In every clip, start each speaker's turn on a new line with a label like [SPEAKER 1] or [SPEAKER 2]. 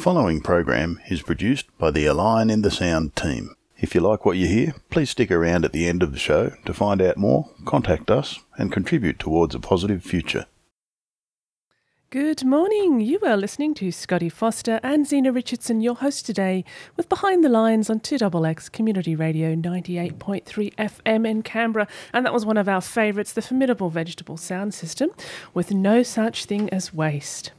[SPEAKER 1] following program is produced by the Align in the Sound team. If you like what you hear, please stick around at the end of the show to find out more, contact us, and contribute towards a positive future.
[SPEAKER 2] Good morning. You are listening to Scotty Foster and Zena Richardson, your host today, with Behind the Lines on 2XX Community Radio 98.3 FM in Canberra. And that was one of our favourites, the formidable vegetable sound system, with no such thing as waste.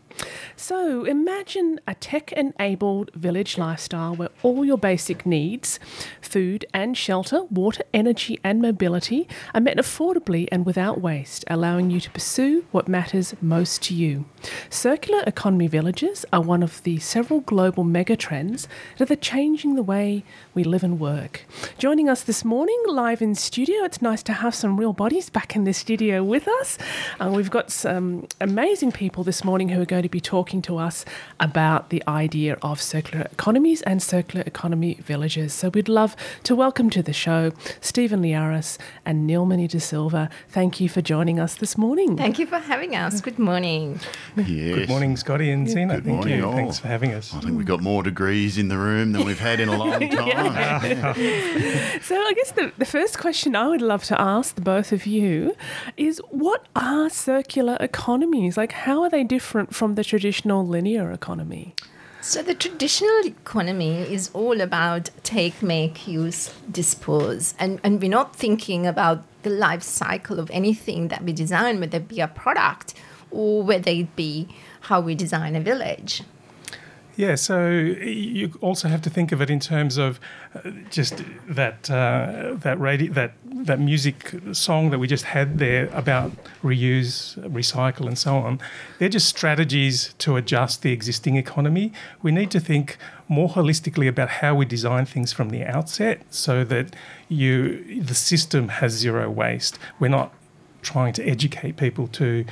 [SPEAKER 2] So imagine a tech enabled village lifestyle where all your basic needs food and shelter, water, energy, and mobility are met affordably and without waste, allowing you to pursue what matters most to you. Circular economy villages are one of the several global megatrends that are changing the way we live and work. Joining us this morning live in studio, it's nice to have some real bodies back in the studio with us. Uh, we've got some amazing people this morning who are going to be talking to us about the idea of circular economies and circular economy villages. So we'd love to welcome to the show Stephen Liaros and Nilmini De Silva. Thank you for joining us this morning.
[SPEAKER 3] Thank you for having us. Good morning.
[SPEAKER 1] Yes.
[SPEAKER 4] Good morning, Scotty and Zena.
[SPEAKER 1] Good
[SPEAKER 4] Thank
[SPEAKER 1] morning,
[SPEAKER 4] you.
[SPEAKER 1] all.
[SPEAKER 4] Thanks for having us.
[SPEAKER 1] I think we've got more degrees in the room than we've had in a long time.
[SPEAKER 2] So I guess the, the first question I would love to ask the both of you is what are circular economies? Like how are they different from the traditional linear economy?
[SPEAKER 3] So, the traditional economy is all about take, make, use, dispose. And, and we're not thinking about the life cycle of anything that we design, whether it be a product or whether it be how we design a village.
[SPEAKER 4] Yeah, so you also have to think of it in terms of uh, just that uh, that radi- that that music song that we just had there about reuse, recycle, and so on. They're just strategies to adjust the existing economy. We need to think more holistically about how we design things from the outset, so that you the system has zero waste. We're not trying to educate people to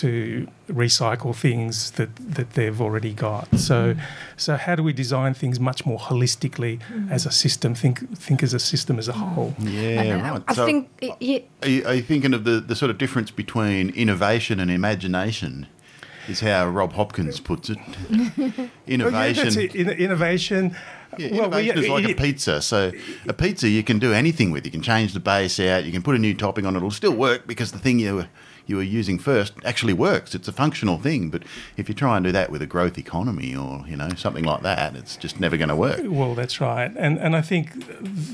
[SPEAKER 4] to recycle things that, that they've already got. So, mm. so how do we design things much more holistically mm. as a system? Think think as a system as a whole.
[SPEAKER 1] Yeah,
[SPEAKER 3] And I-
[SPEAKER 1] right.
[SPEAKER 3] I
[SPEAKER 1] So
[SPEAKER 3] think it, it,
[SPEAKER 1] are, you, are you thinking of the, the sort of difference between innovation and imagination? Is how Rob Hopkins puts it.
[SPEAKER 4] Well, yeah,
[SPEAKER 1] Innovation.
[SPEAKER 4] that's it. In- innovation.
[SPEAKER 1] Yeah,
[SPEAKER 4] well, we-
[SPEAKER 1] innovation is like a pizza. So a pizza you can do anything with. You can change the base out. You can put a new topping on it. It'll still work because the thing you were, you were using first actually works. It's a functional thing. But if you try and do that with a growth economy or you know something like that, it's just never going to work.
[SPEAKER 4] Well, that's right, and and I think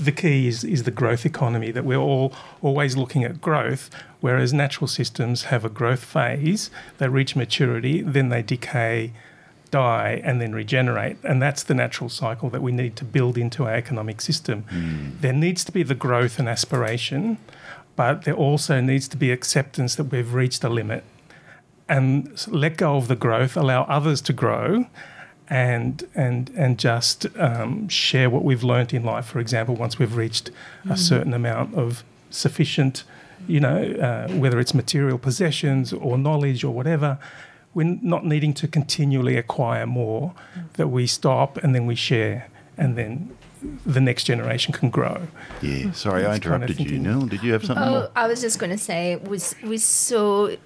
[SPEAKER 4] the key is is the growth economy that we're all always looking at growth, whereas natural systems have a growth phase. They reach maturity, then they decay, die, and then regenerate, and that's the natural cycle that we need to build into our economic system. Hmm. There needs to be the growth and aspiration, but there also needs to be acceptance that we've reached a limit and let go of the growth, allow others to grow, and and and just um, share what we've learnt in life. For example, once we've reached a certain amount of sufficient, you know, uh, whether it's material possessions or knowledge or whatever, we're not needing to continually acquire more. That we stop and then we share, and then the next generation can grow.
[SPEAKER 1] Yeah. Sorry, I
[SPEAKER 4] It's kind of
[SPEAKER 1] interrupted you,
[SPEAKER 4] thinking-
[SPEAKER 1] Neil. Did you have something
[SPEAKER 3] oh,
[SPEAKER 1] more?
[SPEAKER 3] I was just going to say, we, s- we so,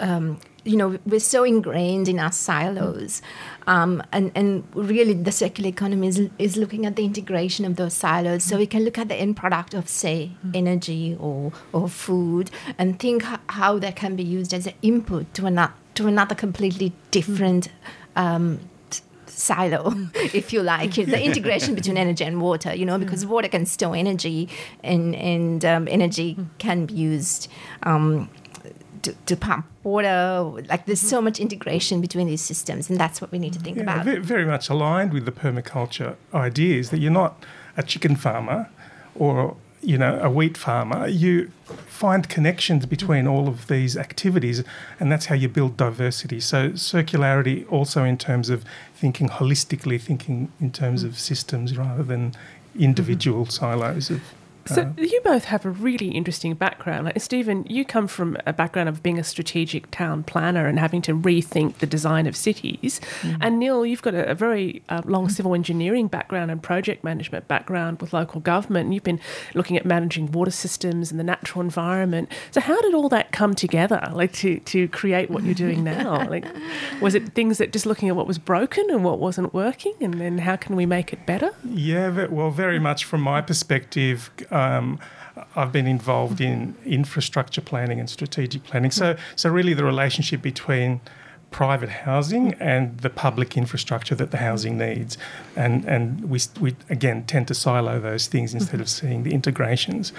[SPEAKER 3] um, you know, we're so ingrained in our silos. Um, and, and really, the circular economy is, is looking at the integration of those silos. So we can look at the end product of, say, energy or, or food and think how that can be used as an input to, another to another completely different um, s- silo, if you like, the integration between energy and water, you know, because water can store energy and, and um, energy can be used um, to, to pump water. Like there's so much integration between these systems, and that's what we need to think
[SPEAKER 4] Yeah,
[SPEAKER 3] about.
[SPEAKER 4] very much aligned with the permaculture ideas that you're not a chicken farmer or you know a wheat farmer. Uh, you find connections between all of these activities, and that's how you build diversity. So circularity also in terms of thinking holistically, thinking in terms mm. of systems rather than individual mm-hmm. silos of
[SPEAKER 2] So
[SPEAKER 4] Uh,
[SPEAKER 2] you both have a really interesting background. Like Stephen, you come from a background of being a strategic town planner and having to rethink the design of cities. And Neil, you've got a, a very uh, long civil engineering background and project management background with local government. And you've been looking at managing water systems and the natural environment. So how did all that come together, like to to create what you're doing now? Like, was it things that just looking at what was broken and what wasn't working, and then how can we make it better?
[SPEAKER 4] Yeah, well, very much from my perspective, um, I've been involved in infrastructure planning and strategic planning. So, so really, the relationship between private housing and the public infrastructure that the housing needs, and and we we again tend to silo those things instead of seeing the integrations.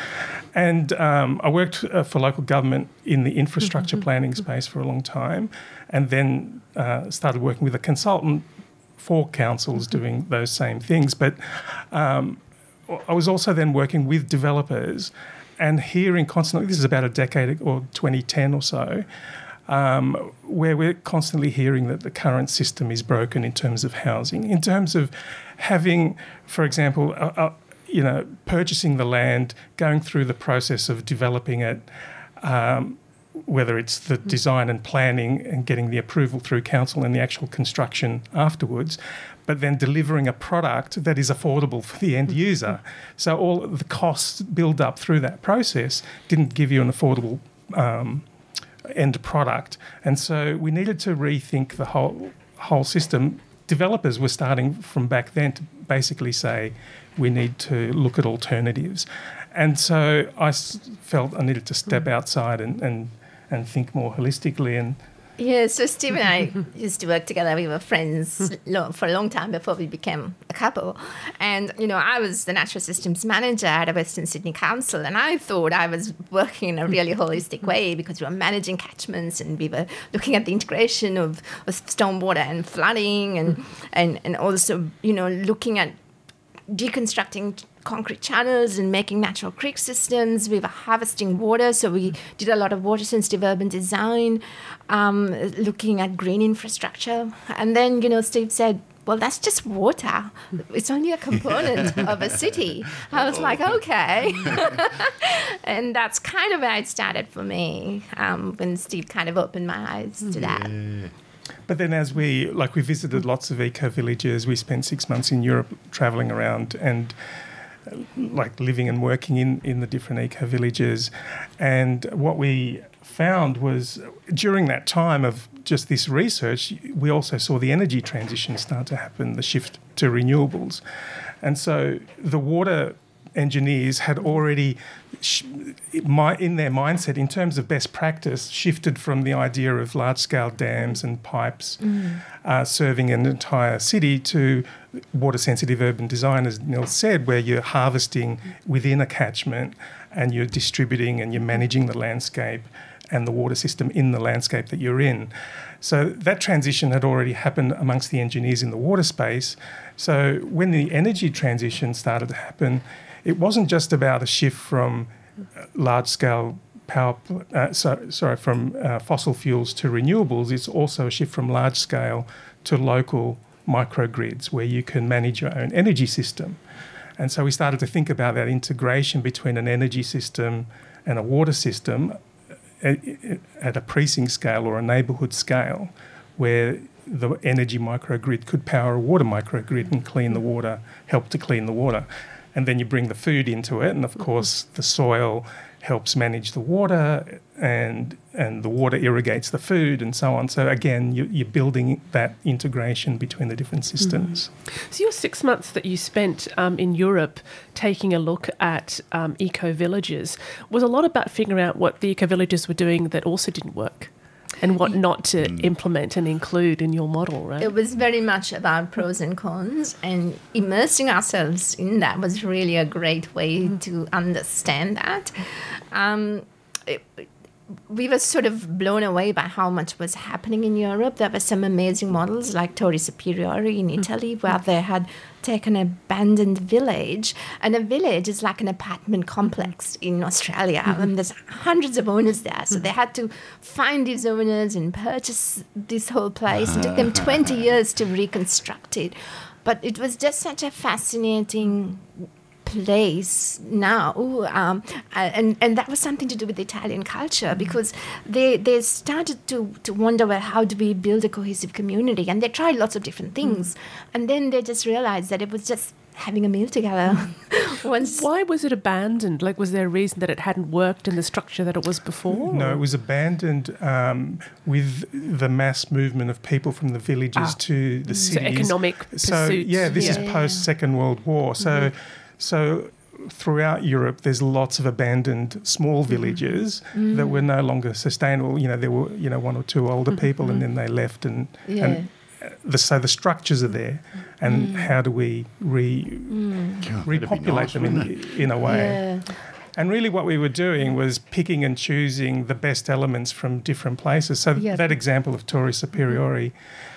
[SPEAKER 4] And um, I worked uh, for local government in the infrastructure planning space for a long time, and then uh, started working with a consultant for councils doing those same things. But um, I was also then working with developers and hearing constantly, this is about a decade or 2010 or so, um, where we're constantly hearing that the current system is broken in terms of housing, in terms of having, for example, a, a, you know, purchasing the land, going through the process of developing it, um, whether it's the design and planning and getting the approval through council and the actual construction afterwards, but then delivering a product that is affordable for the end user. So all the costs build up through that process didn't give you an affordable um, end product, and so we needed to rethink the whole whole system. Developers were starting from back then to basically say we need to look at alternatives, and so I s- felt I needed to step outside and and, and think more holistically and
[SPEAKER 3] Yeah, so Steve and I used to work together. We were friends lo- for a long time before we became a couple. And, you know, I was the natural systems manager at a Western Sydney Council, and I thought I was working in a really holistic way because we were managing catchments and we were looking at the integration of, of stormwater and flooding and, and, and also, you know, looking at deconstructing concrete channels and making natural creek systems. We were harvesting water, so we did a lot of water sensitive urban design, um, looking at green infrastructure. And then, you know, Steve said, well, that's just water. It's only a component of a city. I was like, okay. and that's kind of where it started for me um, when Steve kind of opened my eyes to that.
[SPEAKER 4] But then, as we like, we visited lots of eco villages. We spent six months in Europe traveling around and like living and working in in the different eco villages. And what we found was during that time of just this research, we also saw the energy transition start to happen, the shift to renewables, and so the water engineers had already sh- in their mindset in terms of best practice shifted from the idea of large scale dams and pipes uh, serving an entire city to water sensitive urban design as Neil said where you're harvesting within a catchment and you're distributing and you're managing the landscape and the water system in the landscape that you're in. So that transition had already happened amongst the engineers in the water space. So when the energy transition started to happen, it wasn't just about a shift from large scale power, uh, so, sorry, from uh, fossil fuels to renewables. It's also a shift from large scale to local microgrids where you can manage your own energy system. And so we started to think about that integration between an energy system and a water system at, at a precinct scale or a neighbourhood scale, where the energy microgrid could power a water microgrid and clean the water, help to clean the water. And then you bring the food into it, and of course, the soil helps manage the water, and and the water irrigates the food, and so on. So again, you, you're building that integration between the different systems.
[SPEAKER 2] So your six months that you spent um, in Europe taking a look at um, eco villages was a lot about figuring out what the eco villages were doing that also didn't work, and what mm. not to mm. implement and include in your model, right?
[SPEAKER 3] It was very much about pros and cons, and immersing ourselves in that was really a great way mm. to understand that. Um, it, we were sort of blown away by how much was happening in Europe. There were some amazing models like Torri Superiore in mm. Italy, where they had taken an abandoned village, and a village is like an apartment complex in Australia, mm-hmm. and there's hundreds of owners there. So they mm. had to find these owners and purchase this whole place. It took them uh-huh. 20 years to reconstruct it, but it was just such a fascinating place now, um, and and that was something to do with the Italian culture
[SPEAKER 2] Mm-hmm.
[SPEAKER 3] because they they started to to wonder well how do we build a cohesive community, and they tried lots of different
[SPEAKER 2] Mm-hmm.
[SPEAKER 3] things, and then they just realized that it was just having a meal together. Once
[SPEAKER 2] Why was it abandoned? Like, was there a reason that it hadn't worked in the structure that it was before?
[SPEAKER 4] No, it was abandoned um, with the mass movement of people from the villages
[SPEAKER 2] Ah.
[SPEAKER 4] to the
[SPEAKER 2] So
[SPEAKER 4] cities.
[SPEAKER 2] economic
[SPEAKER 4] So
[SPEAKER 2] pursuits.
[SPEAKER 4] yeah, this
[SPEAKER 3] Yeah.
[SPEAKER 4] is post Second World War. So so throughout Europe, there's lots of abandoned small mm-hmm. villages that were mm. no longer sustainable. You know, there were you know one or two older mm-hmm. people, and mm-hmm. then they left, and
[SPEAKER 3] yeah.
[SPEAKER 4] and uh, the, so the structures are there, and mm. how do we re,
[SPEAKER 1] mm. God,
[SPEAKER 4] repopulate
[SPEAKER 1] nice,
[SPEAKER 4] them in, in a way?
[SPEAKER 3] yeah.
[SPEAKER 4] And really, what we were doing was picking and choosing the best elements from different places. So,
[SPEAKER 3] Yeah.
[SPEAKER 4] that example of Torri Superiore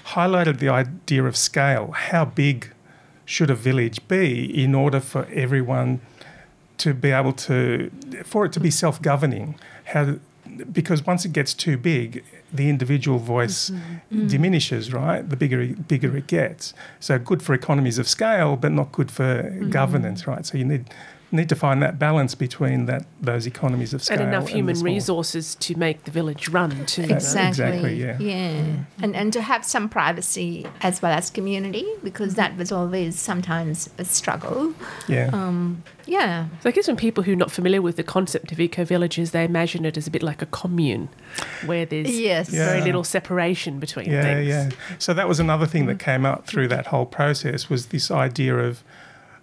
[SPEAKER 4] highlighted the idea of scale. How big should a village be in order for everyone to be able to, for it to be self governing? How, because once it gets too big, the individual voice mm-hmm. mm. diminishes, right? The bigger bigger it gets. So good for economies of scale, but not good for mm-hmm. governance, right? So you need need to find that balance between that those economies of scale
[SPEAKER 2] and enough human
[SPEAKER 4] small-
[SPEAKER 2] resources to make the village run too.
[SPEAKER 3] Exactly.
[SPEAKER 4] Exactly, yeah. Yeah.
[SPEAKER 3] And and to have some privacy as well as community because that was always sometimes a struggle.
[SPEAKER 4] Yeah.
[SPEAKER 3] Um, yeah.
[SPEAKER 2] So I guess when people who are not familiar with the concept of eco villages, they imagine it as a bit like a commune, where there's
[SPEAKER 3] Yes.
[SPEAKER 2] very little separation between
[SPEAKER 4] yeah,
[SPEAKER 2] things.
[SPEAKER 4] yeah. So that was another thing that came up through that whole process was this idea of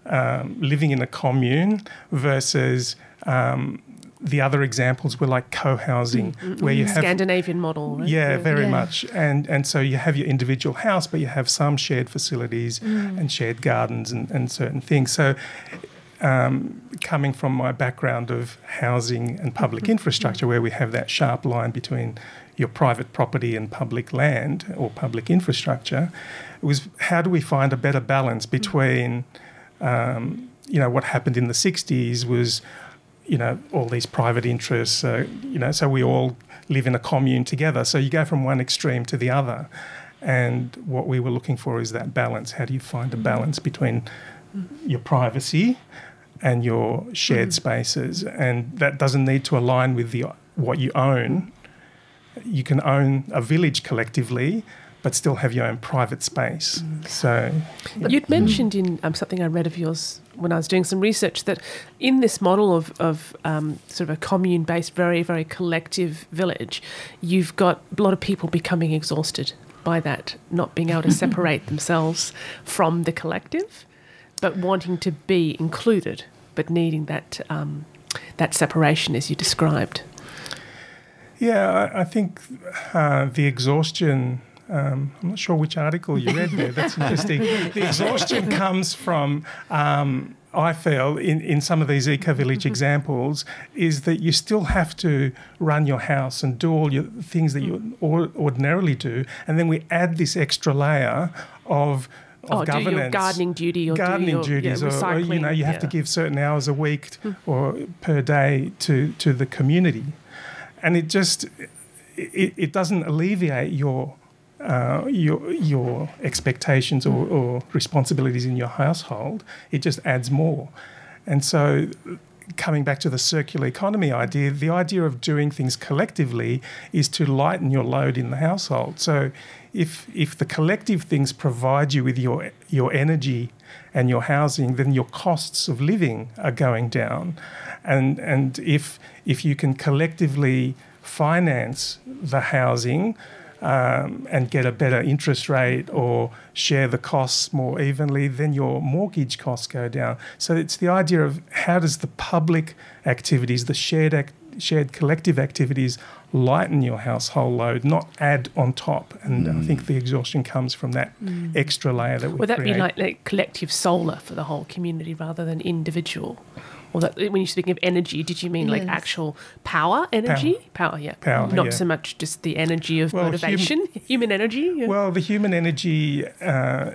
[SPEAKER 4] um, living in a commune versus um, the other examples were like co-housing, where you have
[SPEAKER 2] Scandinavian model. Right?
[SPEAKER 4] Yeah, very
[SPEAKER 3] Yeah.
[SPEAKER 4] much. And and so you have your individual house, but you have some shared facilities and shared gardens and, and certain things. So um, coming from my background of housing and public infrastructure, where we have that sharp line between your private property and public land or public infrastructure, it was how do we find a better balance between um, you know what happened in the 60s was you know all these private interests uh, you know so we all live in a commune together. So you go from one extreme to the other. And what we were looking for is that balance. How do you find a balance between your privacy and your shared spaces? And that doesn't need to align with the what you own. You can own a village collectively but still have your own private space so
[SPEAKER 2] You'd mentioned in um, something I read of yours when I was doing some research that in this model of, of um, sort of a commune based, very, very collective village, you've got a lot of people becoming exhausted by that, not being able to separate themselves from the collective, but wanting to be included, but needing that, um, that separation as you described.
[SPEAKER 4] Yeah, I, I think uh, the exhaustion. Um, I'm not sure which article you read there. That's interesting. the exhaustion comes from. Um, I feel in, in some of these eco village examples is that you still have to run your house and do all your things that you or, ordinarily do, and then we add this extra layer of of
[SPEAKER 2] Oh, do your gardening duty or
[SPEAKER 4] gardening
[SPEAKER 2] your, yeah,
[SPEAKER 4] duties, or, or, you know you have to give certain hours a week or per day to to the community, and it just it, it doesn't alleviate your uh, your your expectations or, or responsibilities in your household. It just adds more, and so coming back to the circular economy idea, the idea of doing things collectively is to lighten your load in the household. So if if the collective things provide you with your your energy and your housing, then your costs of living are going down. And and if if you can collectively finance the housing um, and get a better interest rate or share the costs more evenly, then your mortgage costs go down. So it's the idea of how does the public activities, the shared act, shared collective activities, lighten your household load, not add on top. And I think the exhaustion comes from that extra layer that we
[SPEAKER 2] Would that
[SPEAKER 4] create.
[SPEAKER 2] be like, like collective solar for the whole community rather than individual? Or that when you're speaking of energy, did you mean like actual power energy? Power, yeah.
[SPEAKER 4] Power,
[SPEAKER 2] Not
[SPEAKER 4] yeah.
[SPEAKER 2] so much just the energy of
[SPEAKER 4] Well, hum-
[SPEAKER 2] motivation, human energy. yeah.
[SPEAKER 4] Well, the human energy uh,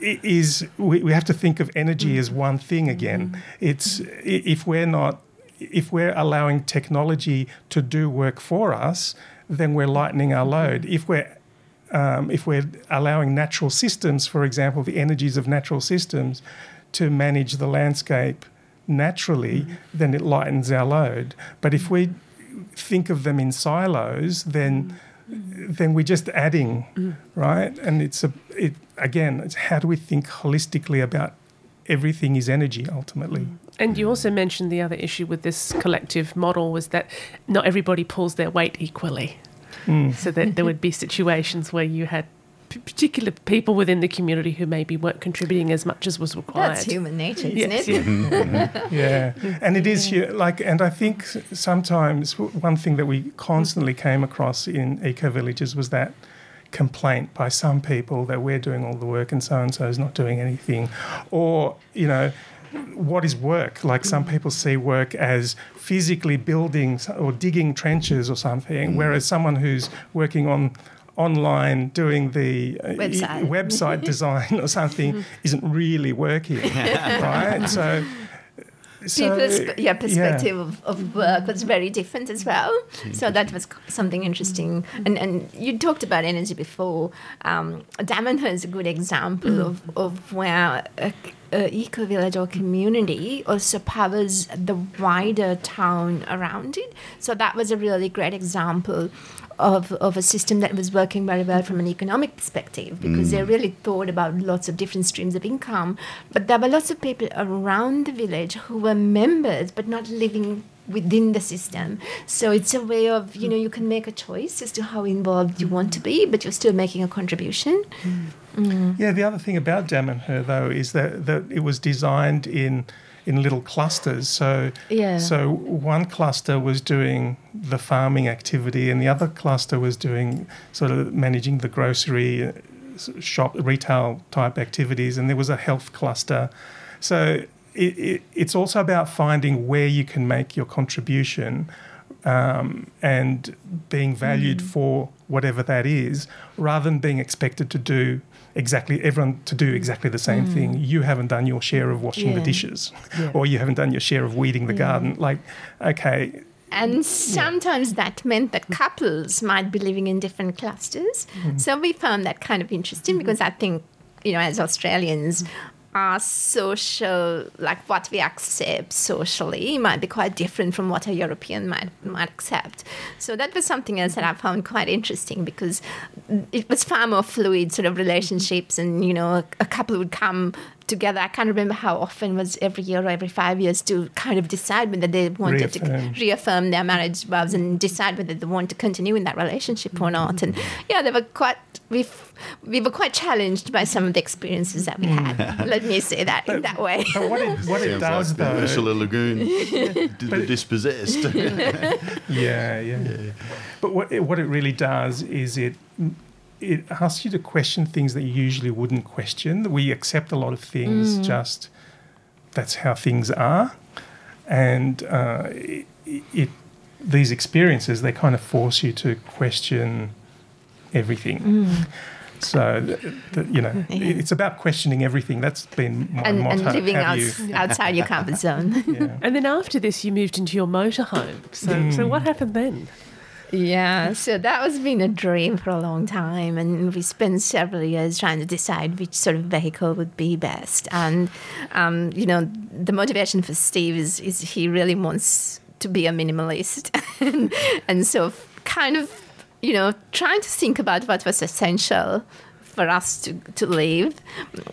[SPEAKER 4] is we, we have to think of energy as one thing again. It's if we're not if we're allowing technology to do work for us, then we're lightening our load. If we're um, if we're allowing natural systems, for example, the energies of natural systems to manage the landscape naturally, mm-hmm. then it lightens our load. But if we think of them in silos, then mm-hmm. then we're just adding, mm. right? And it's a it again. It's how do we think holistically about everything is energy ultimately. Mm.
[SPEAKER 2] And you also mentioned the other issue with this collective model was that not everybody pulls their weight equally. Mm. So that there would be situations where you had particular people within the community who maybe weren't contributing as much as was required.
[SPEAKER 3] That's human nature, isn't
[SPEAKER 2] Yes,
[SPEAKER 3] it? Mm-hmm. Mm-hmm.
[SPEAKER 2] yeah.
[SPEAKER 4] yeah. And it is like and i think sometimes one thing that we constantly mm-hmm. came across in eco villages was that complaint by some people that we're doing all the work and so and so is not doing anything. Or you know what is work? Like some mm. people see work as physically building or digging trenches or something mm. whereas someone who's working on online doing the uh,
[SPEAKER 3] Website.
[SPEAKER 4] website design or something isn't really working right so so,
[SPEAKER 3] People's yeah, perspective Of, of work was very different as well. So that was something interesting. And and you talked about energy before. Um, Damanhur is a good example of, of where a, a eco village or community also powers the wider town around it. So that was a really great example of, of a system that was working very well from an economic perspective because they mm. really thought about lots of different streams of income. But there were lots of people around the village who were members but not living within the system. So it's a way of, you know, you can make a choice as to how involved you want to be, but you're still making a contribution. Mm. Mm.
[SPEAKER 4] Yeah, the other thing about Damanhur though is that, that it was designed in in little clusters. So
[SPEAKER 3] Yeah.
[SPEAKER 4] so one cluster was doing the farming activity, and the other cluster was doing sort of managing the grocery uh, shop retail type activities, and there was a health cluster. So it, it, it's also about finding where you can make your contribution um, and being valued for whatever that is, rather than being expected to do exactly everyone to do exactly the same thing. Mm. You haven't done your share of washing the dishes,
[SPEAKER 2] Yeah.
[SPEAKER 4] or you haven't done your share of weeding the garden. Like, okay,
[SPEAKER 3] And sometimes that meant that couples might be living in different clusters. Mm. So we found that kind of interesting mm-hmm. because I think, you know, as Australians, our social, like what we accept socially, might be quite different from what a European might might accept. So that was something else that I found quite interesting because it was far more fluid sort of relationships, and you know, a, a couple would come together. I can't remember how often was every year or every five years to kind of decide whether they wanted
[SPEAKER 4] Reaffirm.
[SPEAKER 3] to reaffirm their marriage vows and decide whether they want to continue in that relationship or not. And yeah, they were quite we we were quite challenged by some of the experiences that we hmm. had. Let me say that in that way.
[SPEAKER 4] but what it what it does
[SPEAKER 1] like the
[SPEAKER 4] though,
[SPEAKER 1] Ursula Le Guin, d- dispossessed.
[SPEAKER 4] yeah, yeah. But what it, what it really does is it it asks you to question things that you usually wouldn't question. We accept a lot of things mm. just that's how things are, and uh, it, it these experiences they kind of force you to question everything. Mm. So, th- th- you know,
[SPEAKER 3] Yeah.
[SPEAKER 4] it's about questioning everything. That's been my
[SPEAKER 3] And, and
[SPEAKER 4] motto.
[SPEAKER 3] living out,
[SPEAKER 4] you-
[SPEAKER 3] outside your comfort zone.
[SPEAKER 4] yeah.
[SPEAKER 2] And then after this, you moved into your motorhome. So, so mm. what happened then?
[SPEAKER 3] Yeah, so that was been a dream for a long time, and we spent several years trying to decide which sort of vehicle would be best. And um, you know, the motivation for Steve is is he really wants to be a minimalist, and, and so kind of you know trying to think about what was essential for us to, to live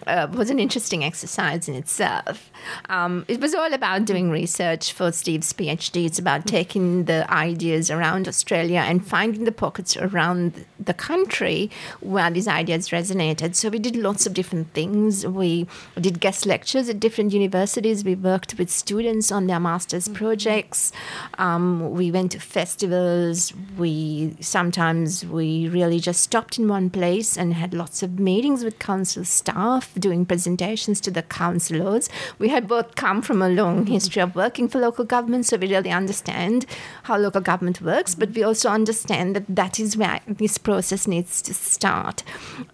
[SPEAKER 3] uh, was an interesting exercise in itself. Um, it was all about doing research for Steve's PhD. It's about taking the ideas around Australia and finding the pockets around the country where these ideas resonated. So we did lots of different things. We did guest lectures at different universities. We worked with students on their master's projects. Um, we went to festivals. We sometimes we really just stopped in one place and had lots of meetings with council staff, doing presentations to the councillors. We had both come from a long history of working for local government, so we really understand how local government works, but we also understand that that is where this process needs to start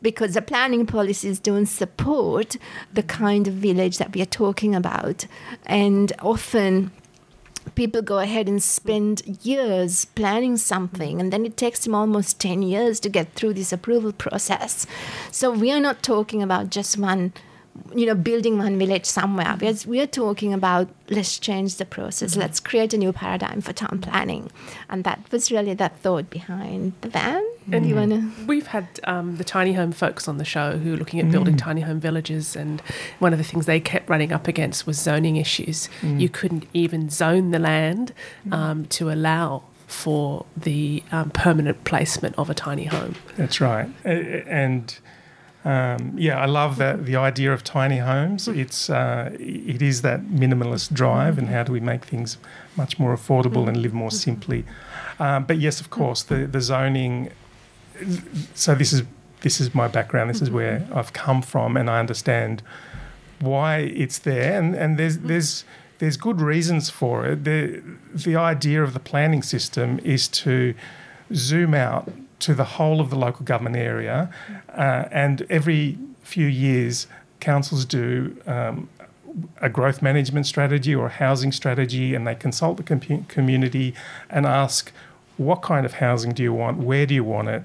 [SPEAKER 3] because the planning policies don't support the kind of village that we are talking about. And often, people go ahead and spend years planning something and then it takes them almost 10 years to get through this approval process. So we are not talking about just one you know, building one village somewhere. We are, we are talking about let's change the process,
[SPEAKER 2] Mm-hmm.
[SPEAKER 3] let's create a new paradigm for town planning. And that was really that thought behind the van. And you want to?
[SPEAKER 2] We've had um, the tiny home folks on the show who are looking at building tiny home villages, and one of the things they kept running up against was zoning issues. You couldn't even zone the land um, to allow for the um, permanent placement of a tiny home.
[SPEAKER 4] That's right. A- a- And um, yeah, I love that the idea of tiny homes. It's uh, it is that minimalist drive, and how do we make things much more affordable and live more simply. Um, but yes, of course, the the zoning. So this is this is my background. This is where I've come from, and I understand why it's there, and, and there's there's there's good reasons for it. The the idea of the planning system is to zoom out to the whole of the local government area, uh, and every few years, councils do. Um, a growth management strategy or a housing strategy, and they consult the com- community and ask, "What kind of housing do you want? Where do you want it?"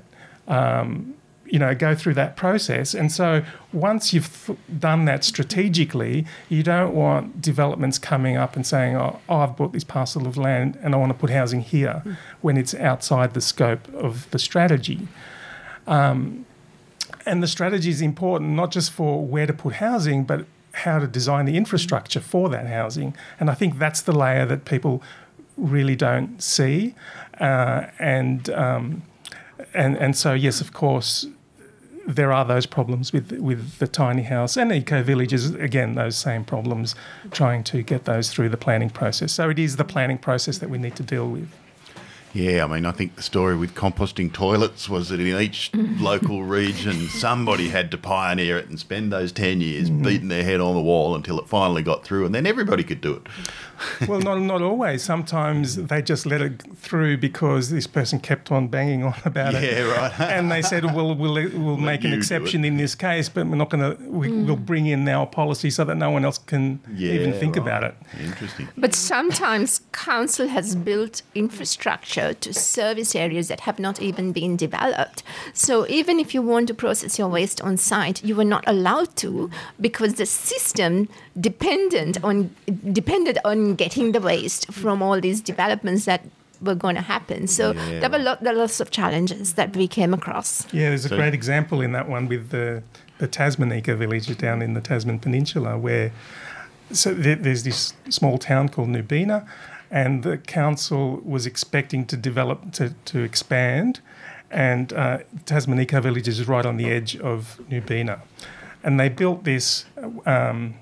[SPEAKER 4] Um, you know, go through that process. And so once you've th- done that strategically, you don't want developments coming up and saying, oh, oh, I've bought this parcel of land and I want to put housing here when it's outside the scope of the strategy. Um, and the strategy is important not just for where to put housing, but how to design the infrastructure for that housing. And I think that's the layer that people really don't see. Uh, and um, and and so yes, of course, there are those problems with with the tiny house and eco villages. Again, those same problems, trying to get those through the planning process. So it is the planning process that we need to deal with.
[SPEAKER 1] Yeah, I mean, I think the story with composting toilets was that in each local region, somebody had to pioneer it and spend those 10 years mm. beating their head on the wall until it finally got through, and then everybody could do it.
[SPEAKER 4] Well, not not always. Sometimes they just let it through because this person kept on banging on about it.
[SPEAKER 1] Yeah, right.
[SPEAKER 4] and they said, "Well, we'll we'll make an exception in this case, but we're not going to. We, mm. We'll bring in our policy so that no one else can
[SPEAKER 1] Yeah,
[SPEAKER 4] even think
[SPEAKER 1] right.
[SPEAKER 4] about it."
[SPEAKER 1] Interesting.
[SPEAKER 3] But sometimes council has built infrastructure to service areas that have not even been developed. So even if you want to process your waste on site, you were not allowed to because the system dependent on depended on getting the waste from all these developments that were going to happen. So
[SPEAKER 1] Yeah.
[SPEAKER 3] there were lot, there were lots of challenges that we came across.
[SPEAKER 4] Yeah, there's a
[SPEAKER 1] So-
[SPEAKER 4] great example in that one with the the Tasman eco village down in the Tasman Peninsula, where so there, there's this small town called Nubeena, and the council was expecting to develop to to expand, and uh, Tasman village is right on the edge of Nubeena, and they built this. Um,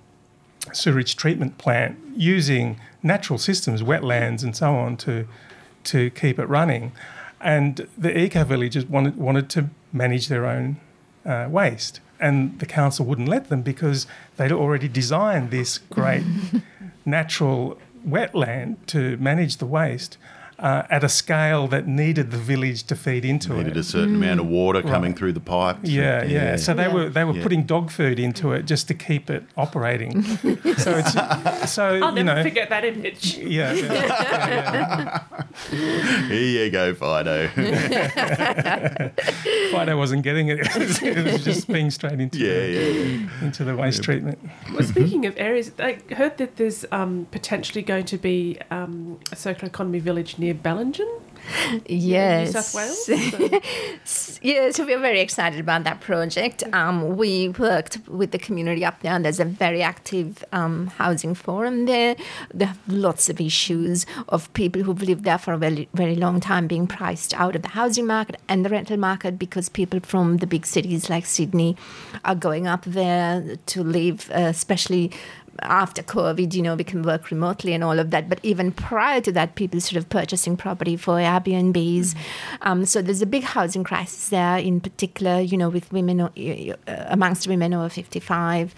[SPEAKER 4] sewage treatment plant using natural systems, wetlands and so on, to to keep it running. And the eco villagers wanted wanted to manage their own uh, waste, and the council wouldn't let them because they'd already designed this great natural wetland to manage the waste. Uh, at a scale that needed the village to feed into
[SPEAKER 1] Needed
[SPEAKER 4] it.
[SPEAKER 1] Needed a certain amount of water coming through the pipes.
[SPEAKER 4] Yeah, yeah. So they
[SPEAKER 3] Yeah.
[SPEAKER 4] were they were
[SPEAKER 1] Yeah.
[SPEAKER 4] putting dog food into it just to keep it operating. so it's so
[SPEAKER 2] I'll
[SPEAKER 4] you
[SPEAKER 2] never
[SPEAKER 4] know
[SPEAKER 2] forget that image.
[SPEAKER 4] yeah, yeah, yeah,
[SPEAKER 1] Here you go, Fido.
[SPEAKER 4] Fido wasn't getting it. It was, just being straight into
[SPEAKER 1] yeah,
[SPEAKER 4] the,
[SPEAKER 1] yeah, yeah.
[SPEAKER 4] into the waste treatment.
[SPEAKER 2] Well, speaking of areas, I heard that there's um, potentially going to be um, a circular economy village near Bellingen,
[SPEAKER 3] Yes.
[SPEAKER 2] New South Wales.
[SPEAKER 3] Yeah, so we're very excited about that project. Um, we worked with the community up there, and there's a very active um, housing forum there. They have lots of issues of people who've lived there for a very, very long time being priced out of the housing market and the rental market because people from the big cities like Sydney are going up there to live, uh, especially after COVID, you know, we can work remotely and all of that. But even prior to that, people sort of purchasing property for Airbnbs. Um, so there's a big housing crisis there, in particular, you know, with women uh, amongst women over 55.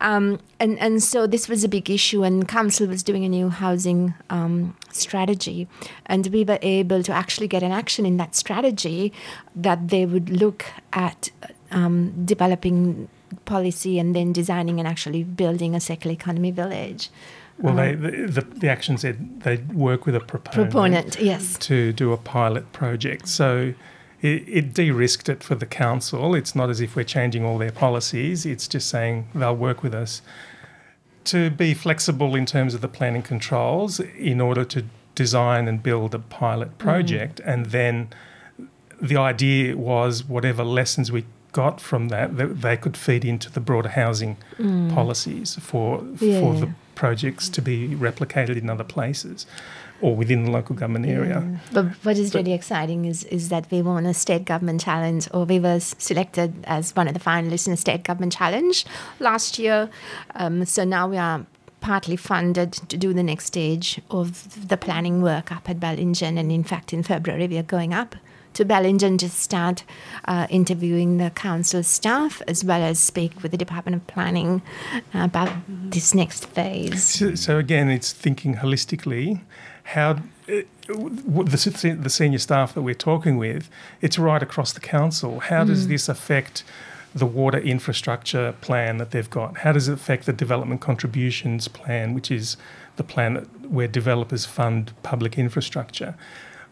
[SPEAKER 3] Um, and, and so this was a big issue, and council was doing a new housing um, strategy, and we were able to actually get an action in that strategy that they would look at um, developing policy and then designing and actually building a circular economy village.
[SPEAKER 4] Well, they, um, the, the the action said they work with a proponent,
[SPEAKER 3] Proponent, yes.
[SPEAKER 4] to do a pilot project. So it, it de-risked it for the council. It's not as if we're changing all their policies. It's just saying they'll work with us to be flexible in terms of the planning controls in order to design and build a pilot mm. project, and then the idea was whatever lessons we got from that, that they could feed into the broader housing policies for for the projects to be replicated in other places or within the local government area.
[SPEAKER 3] But what is
[SPEAKER 4] But-
[SPEAKER 3] really exciting is, is that we won a state government challenge, or we were selected as one of the finalists in a state government challenge last year. Um, so now we are partly funded to do the next stage of the planning work up at Bellingen. And in fact, in February, we are going up to Bellingen to start uh, interviewing the council staff as well as speak with the Department of Planning about this next phase.
[SPEAKER 4] So, so again, it's thinking holistically. How uh, the, the senior staff that we're talking with, it's right across the council. How does this affect the water infrastructure plan that they've got? How does it affect the development contributions plan, which is the plan that, where developers fund public infrastructure?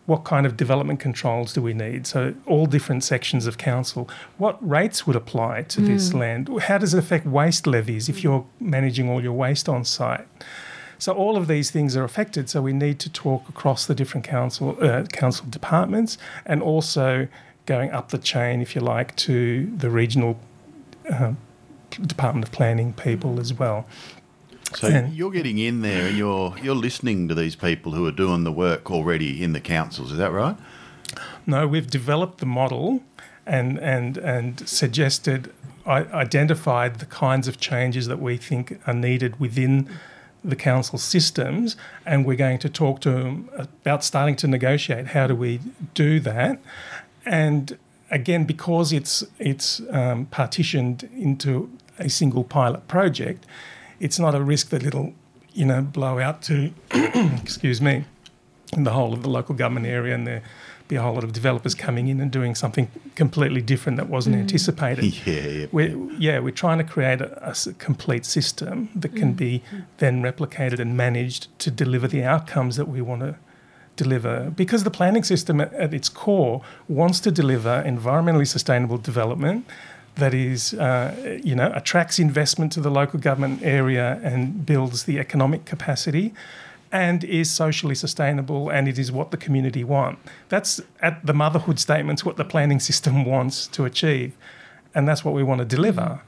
[SPEAKER 4] What kind of development controls do we need? So, all different sections of council. What rates would apply to this land? How does it affect waste levies if you're managing all your waste on site? So all of these things are affected. So we need to talk across the different council uh, council departments, and also going up the chain, if you like, to the regional uh, Department of Planning people as well.
[SPEAKER 1] So
[SPEAKER 4] And-
[SPEAKER 1] you're getting in there and you're you're listening to these people who are doing the work already in the councils. Is that right?
[SPEAKER 4] No, we've developed the model and and and suggested, identified the kinds of changes that we think are needed within the council systems, and we're going to talk to them about starting to negotiate. How do we do that? And again, because it's it's um, partitioned into a single pilot project, it's not a risk that it'll you know blow out to excuse me in the whole of the local government area and there be a whole lot of developers coming in and doing something completely different that wasn't mm. anticipated.
[SPEAKER 1] Yeah, yeah.
[SPEAKER 4] We're, yeah, we're trying to create a complete system that can be then replicated and managed to deliver the outcomes that we want to deliver. Because the planning system at, at its core wants to deliver environmentally sustainable development that is, uh, you know, attracts investment to the local government area and builds the economic capacity and is socially sustainable and it is what the community want. That's at the motherhood statements what the planning system wants to achieve. And that's what we want to deliver.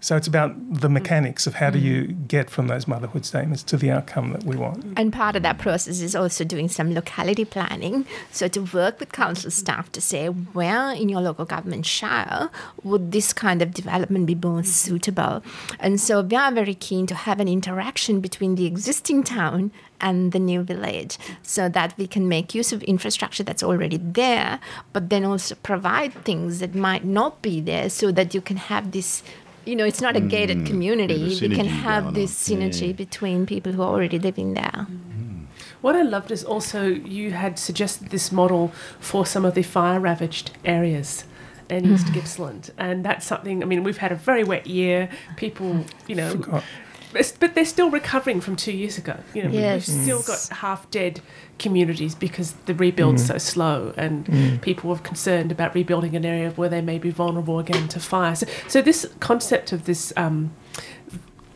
[SPEAKER 4] So it's about the mm. mechanics of how do you mm. get from those motherhood statements to the outcome that we want.
[SPEAKER 3] And part of that process is also doing some locality planning. So to work with council staff to say where in your local government shire would this kind of development be most suitable. And so we are very keen to have an interaction between the existing town and the new village so that we can make use of infrastructure that's already there, but then also provide things that might not be there so that you can have this. You know, it's not a gated mm. community.
[SPEAKER 1] bit of
[SPEAKER 3] We can have
[SPEAKER 1] going
[SPEAKER 3] this synergy
[SPEAKER 1] Yeah.
[SPEAKER 3] between people who are already living there. Mm.
[SPEAKER 2] What I loved is also you had suggested this model for some of the fire ravaged areas in East mm. Gippsland. And that's something, I mean, we've had a very wet year. People, you know,
[SPEAKER 4] Forgot.
[SPEAKER 2] It's- but they're still recovering from two years ago. You know, we-
[SPEAKER 3] Yes.
[SPEAKER 2] we've still got half dead communities because the rebuild's so slow, and people are concerned about rebuilding an area where they may be vulnerable again to fire. So, so this concept of this. Um,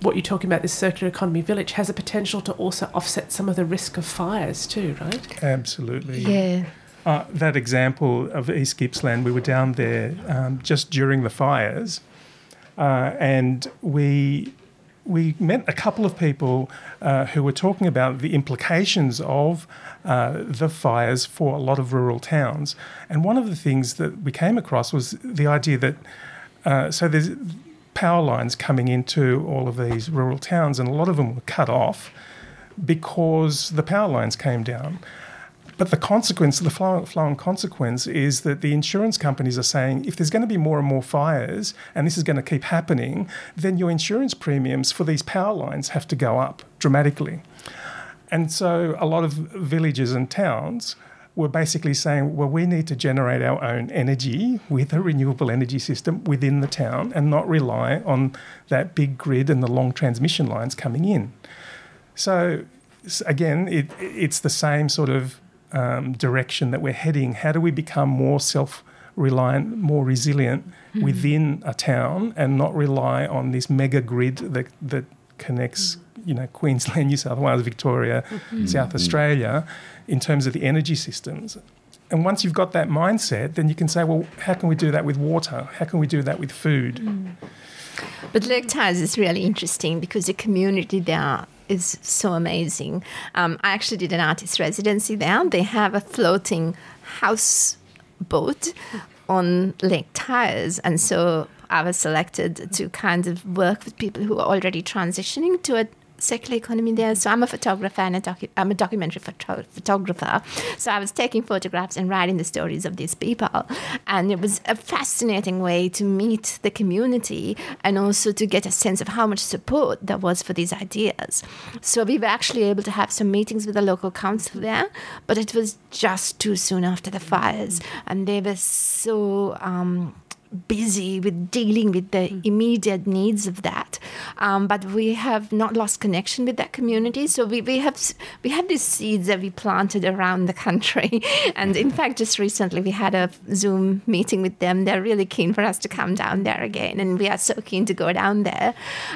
[SPEAKER 2] what you're talking about, this circular economy village, has a potential to also offset some of the risk of fires too, right?
[SPEAKER 4] Absolutely.
[SPEAKER 3] Yeah.
[SPEAKER 4] Uh, that example of East Gippsland, we were down there um, just during the fires, uh, and we we met a couple of people uh, who were talking about the implications of uh, the fires for a lot of rural towns. And one of the things that we came across was the idea that uh, so there's power lines coming into all of these rural towns, and a lot of them were cut off because the power lines came down. But the consequence, the flow, and consequence is that the insurance companies are saying if there's going to be more and more fires and this is going to keep happening, then your insurance premiums for these power lines have to go up dramatically. And so a lot of villages and towns were basically saying, well, we need to generate our own energy with a renewable energy system within the town and not rely on that big grid and the long transmission lines coming in. So again, it, it's the same sort of um, direction that we're heading. How do we become more self reliant, more resilient mm-hmm. within a town and not rely on this mega grid that, that connects, you know, Queensland, New South Wales, Victoria, mm-hmm. South mm-hmm. Australia in terms of the energy systems. And once you've got that mindset, then you can say, well, how can we do that with water? How can we do that with food? Mm.
[SPEAKER 3] But Lake Tyers is really interesting because the community there is so amazing. Um, I actually did an artist residency there. They have a floating house boat on Lake Tyers, and so I was selected to kind of work with people who are already transitioning to a circular economy there. So I'm a photographer and a docu- I'm a documentary photo- photographer. So I was taking photographs and writing the stories of these people. And it was a fascinating way to meet the community and also to get a sense of how much support there was for these ideas. So we were actually able to have some meetings with the local council there, but it was just too soon after the fires. And they were so. Um, busy with dealing with the immediate needs of that. Um, but we have not lost connection with that community. So we, we have we have these seeds that we planted around the country. and in fact, just recently we had a Zoom meeting with them. They're really keen for us to come down there again, and we are so keen to go down there.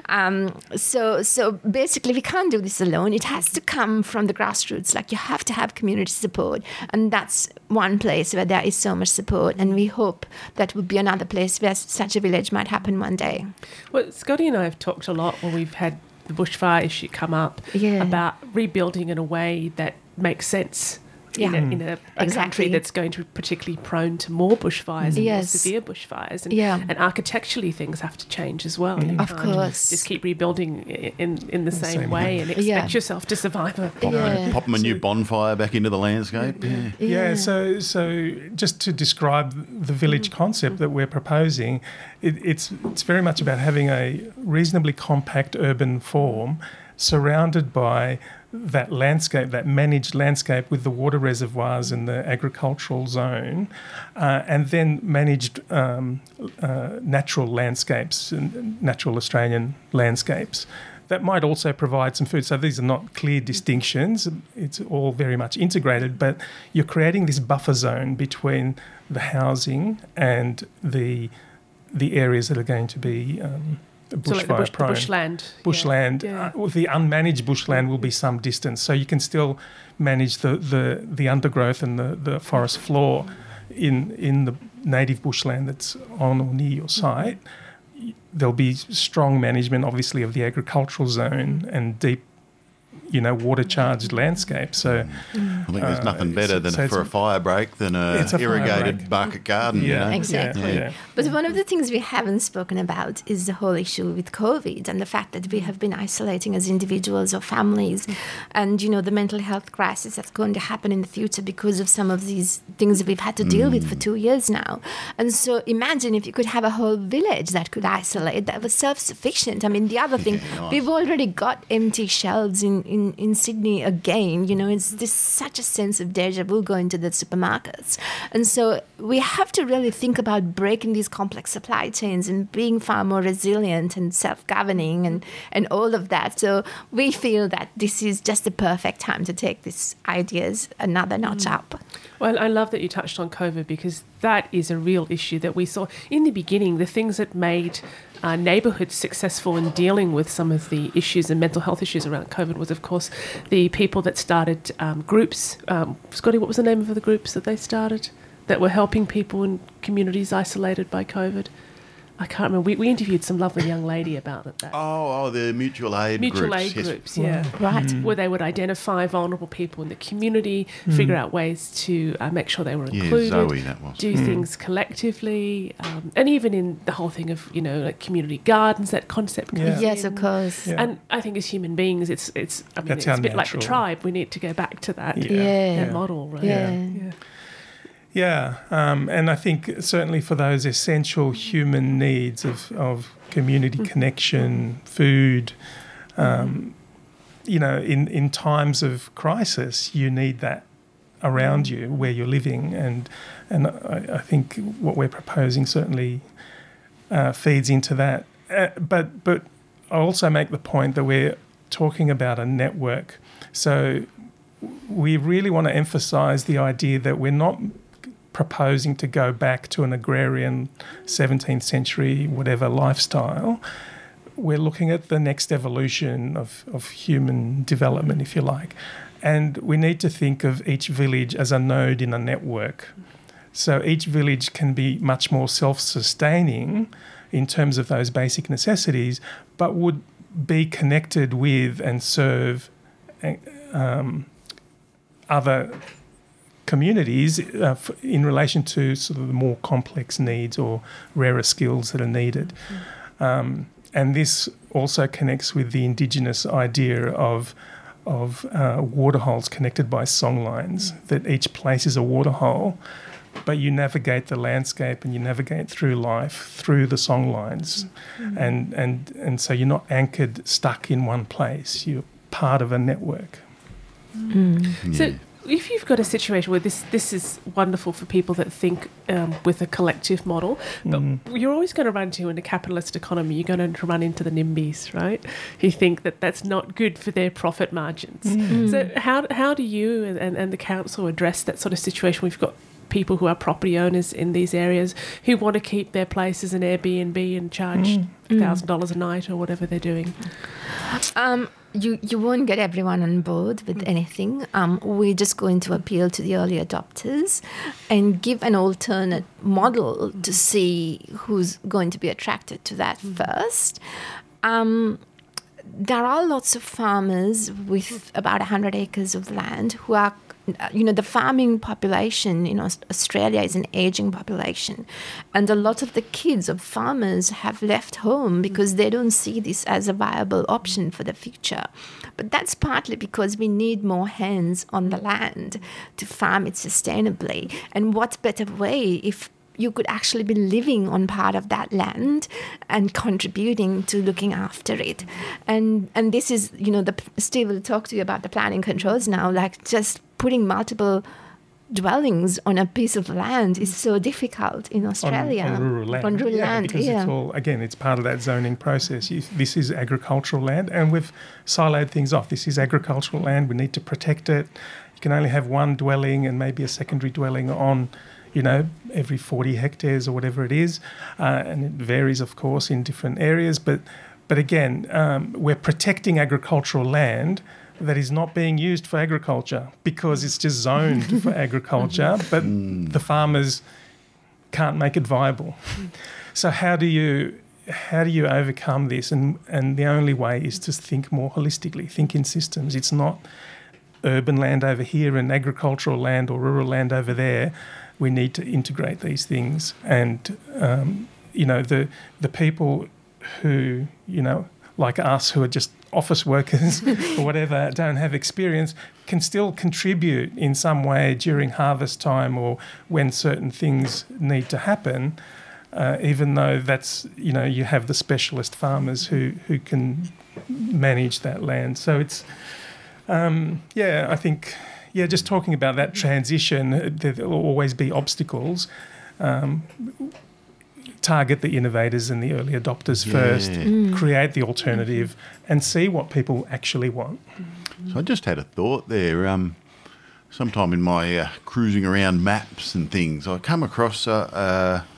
[SPEAKER 3] Um, so so basically, we can't do this alone. It has to come from the grassroots. Like you have to have community support, and that's one place where there is so much support. And we hope that would be another place where such a village might happen one day.
[SPEAKER 2] Well, Scotty and I have talked a lot when we've had the bushfire issue come up
[SPEAKER 3] Yeah.
[SPEAKER 2] about rebuilding in a way that makes sense. In,
[SPEAKER 3] Yeah.
[SPEAKER 2] a, in mm. a, a
[SPEAKER 3] Exactly.
[SPEAKER 2] country that's going to be particularly prone to more bushfires and more severe bushfires, and,
[SPEAKER 3] Yeah.
[SPEAKER 2] and architecturally things have to change as well. Mm. You
[SPEAKER 3] Of course.
[SPEAKER 2] just keep rebuilding in in the same,
[SPEAKER 4] same
[SPEAKER 2] way
[SPEAKER 4] way.
[SPEAKER 2] and expect
[SPEAKER 3] Yeah.
[SPEAKER 2] yourself to survive a
[SPEAKER 3] Yeah.
[SPEAKER 1] Pop them a new bonfire back into the landscape. Yeah.
[SPEAKER 4] Yeah. so so just to describe the village mm. concept that we're proposing, it, it's it's very much about having a reasonably compact urban form surrounded by that landscape, that managed landscape with the water reservoirs and the agricultural zone, uh, and then managed um, uh, natural landscapes and natural Australian landscapes that might also provide some food. So these are not clear distinctions. It's all very much integrated, but you're creating this buffer zone between the housing and the the areas that are going to be um,
[SPEAKER 2] so
[SPEAKER 4] bushfire
[SPEAKER 2] like the, bush, the
[SPEAKER 4] prone.
[SPEAKER 2] bushland.
[SPEAKER 4] Bushland,
[SPEAKER 2] Yeah.
[SPEAKER 4] uh, the unmanaged bushland will be some distance, so you can still manage the, the, the undergrowth and the, the forest floor in in the native bushland that's on or near your site. There'll be strong management, obviously, of the agricultural zone and deep, you know, water charged landscape. So
[SPEAKER 1] I think there's
[SPEAKER 4] Uh,
[SPEAKER 1] nothing better than
[SPEAKER 4] so
[SPEAKER 1] for a fire break than a
[SPEAKER 4] a
[SPEAKER 1] irrigated
[SPEAKER 4] break.
[SPEAKER 1] bucket garden. you
[SPEAKER 4] yeah,
[SPEAKER 1] know?
[SPEAKER 3] Exactly.
[SPEAKER 4] yeah, yeah.
[SPEAKER 3] But one of the things we haven't spoken about is the whole issue with COVID and the fact that we have been isolating as individuals or families, and you know the mental health crisis that's going to happen in the future because of some of these things that we've had to deal with for two years now. And so imagine if you could have a whole village that could isolate that was self-sufficient. I mean, the other thing
[SPEAKER 1] Yeah, nice.
[SPEAKER 3] we've already got empty shelves in, in, in Sydney again. You know, it's this such a sense of deja vu going to the supermarkets. And so we have to really think about breaking these complex supply chains and being far more resilient and self governing and, and all of that. So we feel that this is just the perfect time to take these ideas another notch mm. up.
[SPEAKER 2] Well, I love that you touched on COVID because that is a real issue that we saw in the beginning. The things that made uh, neighbourhoods successful in dealing with some of the issues and mental health issues around COVID was, of course, the people that started um, groups. Um, Scotty, what was the name of the groups that they started that were helping people in communities isolated by COVID? I can't remember. We, we interviewed some lovely young lady about that.
[SPEAKER 1] Oh, oh, the mutual aid
[SPEAKER 2] Mutual
[SPEAKER 1] groups.
[SPEAKER 2] aid
[SPEAKER 1] yes.
[SPEAKER 2] groups, yeah.
[SPEAKER 3] Right.
[SPEAKER 2] Where they would identify vulnerable people in the community, figure out ways to uh, make sure they were
[SPEAKER 1] Yeah,
[SPEAKER 2] included,
[SPEAKER 1] Zoe, that was.
[SPEAKER 2] do things collectively, um, and even in the whole thing of you know like community gardens, that concept. Comes
[SPEAKER 4] Yeah.
[SPEAKER 3] Yes,
[SPEAKER 2] in.
[SPEAKER 3] of course.
[SPEAKER 4] Yeah.
[SPEAKER 2] And I think as human beings, it's it's I mean
[SPEAKER 4] That's
[SPEAKER 2] it's a bit like the tribe. We need to go back to that
[SPEAKER 4] Yeah.
[SPEAKER 3] Yeah.
[SPEAKER 2] that model, right?
[SPEAKER 3] Yeah.
[SPEAKER 2] Yeah.
[SPEAKER 4] Um, and I think certainly for those essential human needs of, of community connection, food, um, you know, in, in times of crisis, you need that around you where you're living, and and I, I think what we're proposing certainly uh, feeds into that. Uh, but but I also make the point that we're talking about a network, so we really want to emphasise the idea that we're not proposing to go back to an agrarian 17th century whatever lifestyle. We're looking at the next evolution of, of human development, if you like. And we need to think of each village as a node in a network. So each village can be much more self sustaining in terms of those basic necessities, but would be connected with and serve um, other communities uh, f- in relation to sort of the more complex needs or rarer skills that are needed. Um, and this also connects with the indigenous idea of of uh, waterholes connected by song lines, that each place is a waterhole, but you navigate the landscape and you navigate through life through the song lines. Mm-hmm. And, and, and so you're not anchored, stuck in one place, you're part of a network.
[SPEAKER 2] Mm. So, if you've got a situation where this this is wonderful for people that think um, with a collective model, but mm. you're always going to run into in a capitalist economy. You're going to run into the NIMBYs, right? Who think that that's not good for their profit margins. Mm. So how how do you and, and the council address that sort of situation? We've got people who are property owners in these areas who want to keep their place as an Airbnb and charge mm. thousand dollars a night or whatever they're doing.
[SPEAKER 3] Um, you you won't get everyone on board with mm. anything. Um, we're just going to appeal to the early adopters and give an alternate model to see who's going to be attracted to that mm. first. Um, there are lots of farmers with about 100 acres of land who are you know, the farming population in Australia is an aging population. And a lot of the kids of farmers have left home because they don't see this as a viable option for the future. But that's partly because we need more hands on the land to farm it sustainably. And what better way if you could actually be living on part of that land and contributing to looking after it. And and this is, you know, the Steve will talk to you about the planning controls now, like just putting multiple dwellings on a piece of land is so difficult in Australia.
[SPEAKER 4] On, on rural land.
[SPEAKER 3] On rural
[SPEAKER 4] yeah,
[SPEAKER 3] land,
[SPEAKER 4] because
[SPEAKER 3] yeah.
[SPEAKER 4] it's all, again, it's part of that zoning process. You, this is agricultural land, and we've siloed things off. This is agricultural land. We need to protect it. You can only have one dwelling and maybe a secondary dwelling on you know, every 40 hectares or whatever it is. Uh, and it varies, of course, in different areas. But, but again, um, we're protecting agricultural land that is not being used for agriculture because it's just zoned for agriculture, but mm. the farmers can't make it viable. So how do you how do you overcome this? And and the only way is to think more holistically, think in systems. It's not urban land over here and agricultural land or rural land over there we need to integrate these things. And um, you know, the the people who you know, like us, who are just office workers or whatever, don't have experience, can still contribute in some way during harvest time or when certain things need to happen. Uh, even though that's you know you have the specialist farmers who who can manage that land. So it's um, yeah, I think yeah, just talking about that transition, there will always be obstacles. Um, target the innovators and the early adopters yeah. first, mm. create the alternative, and see what people actually want.
[SPEAKER 1] So I just had a thought there. Um, sometime in my uh, cruising around maps and things, I come across a, a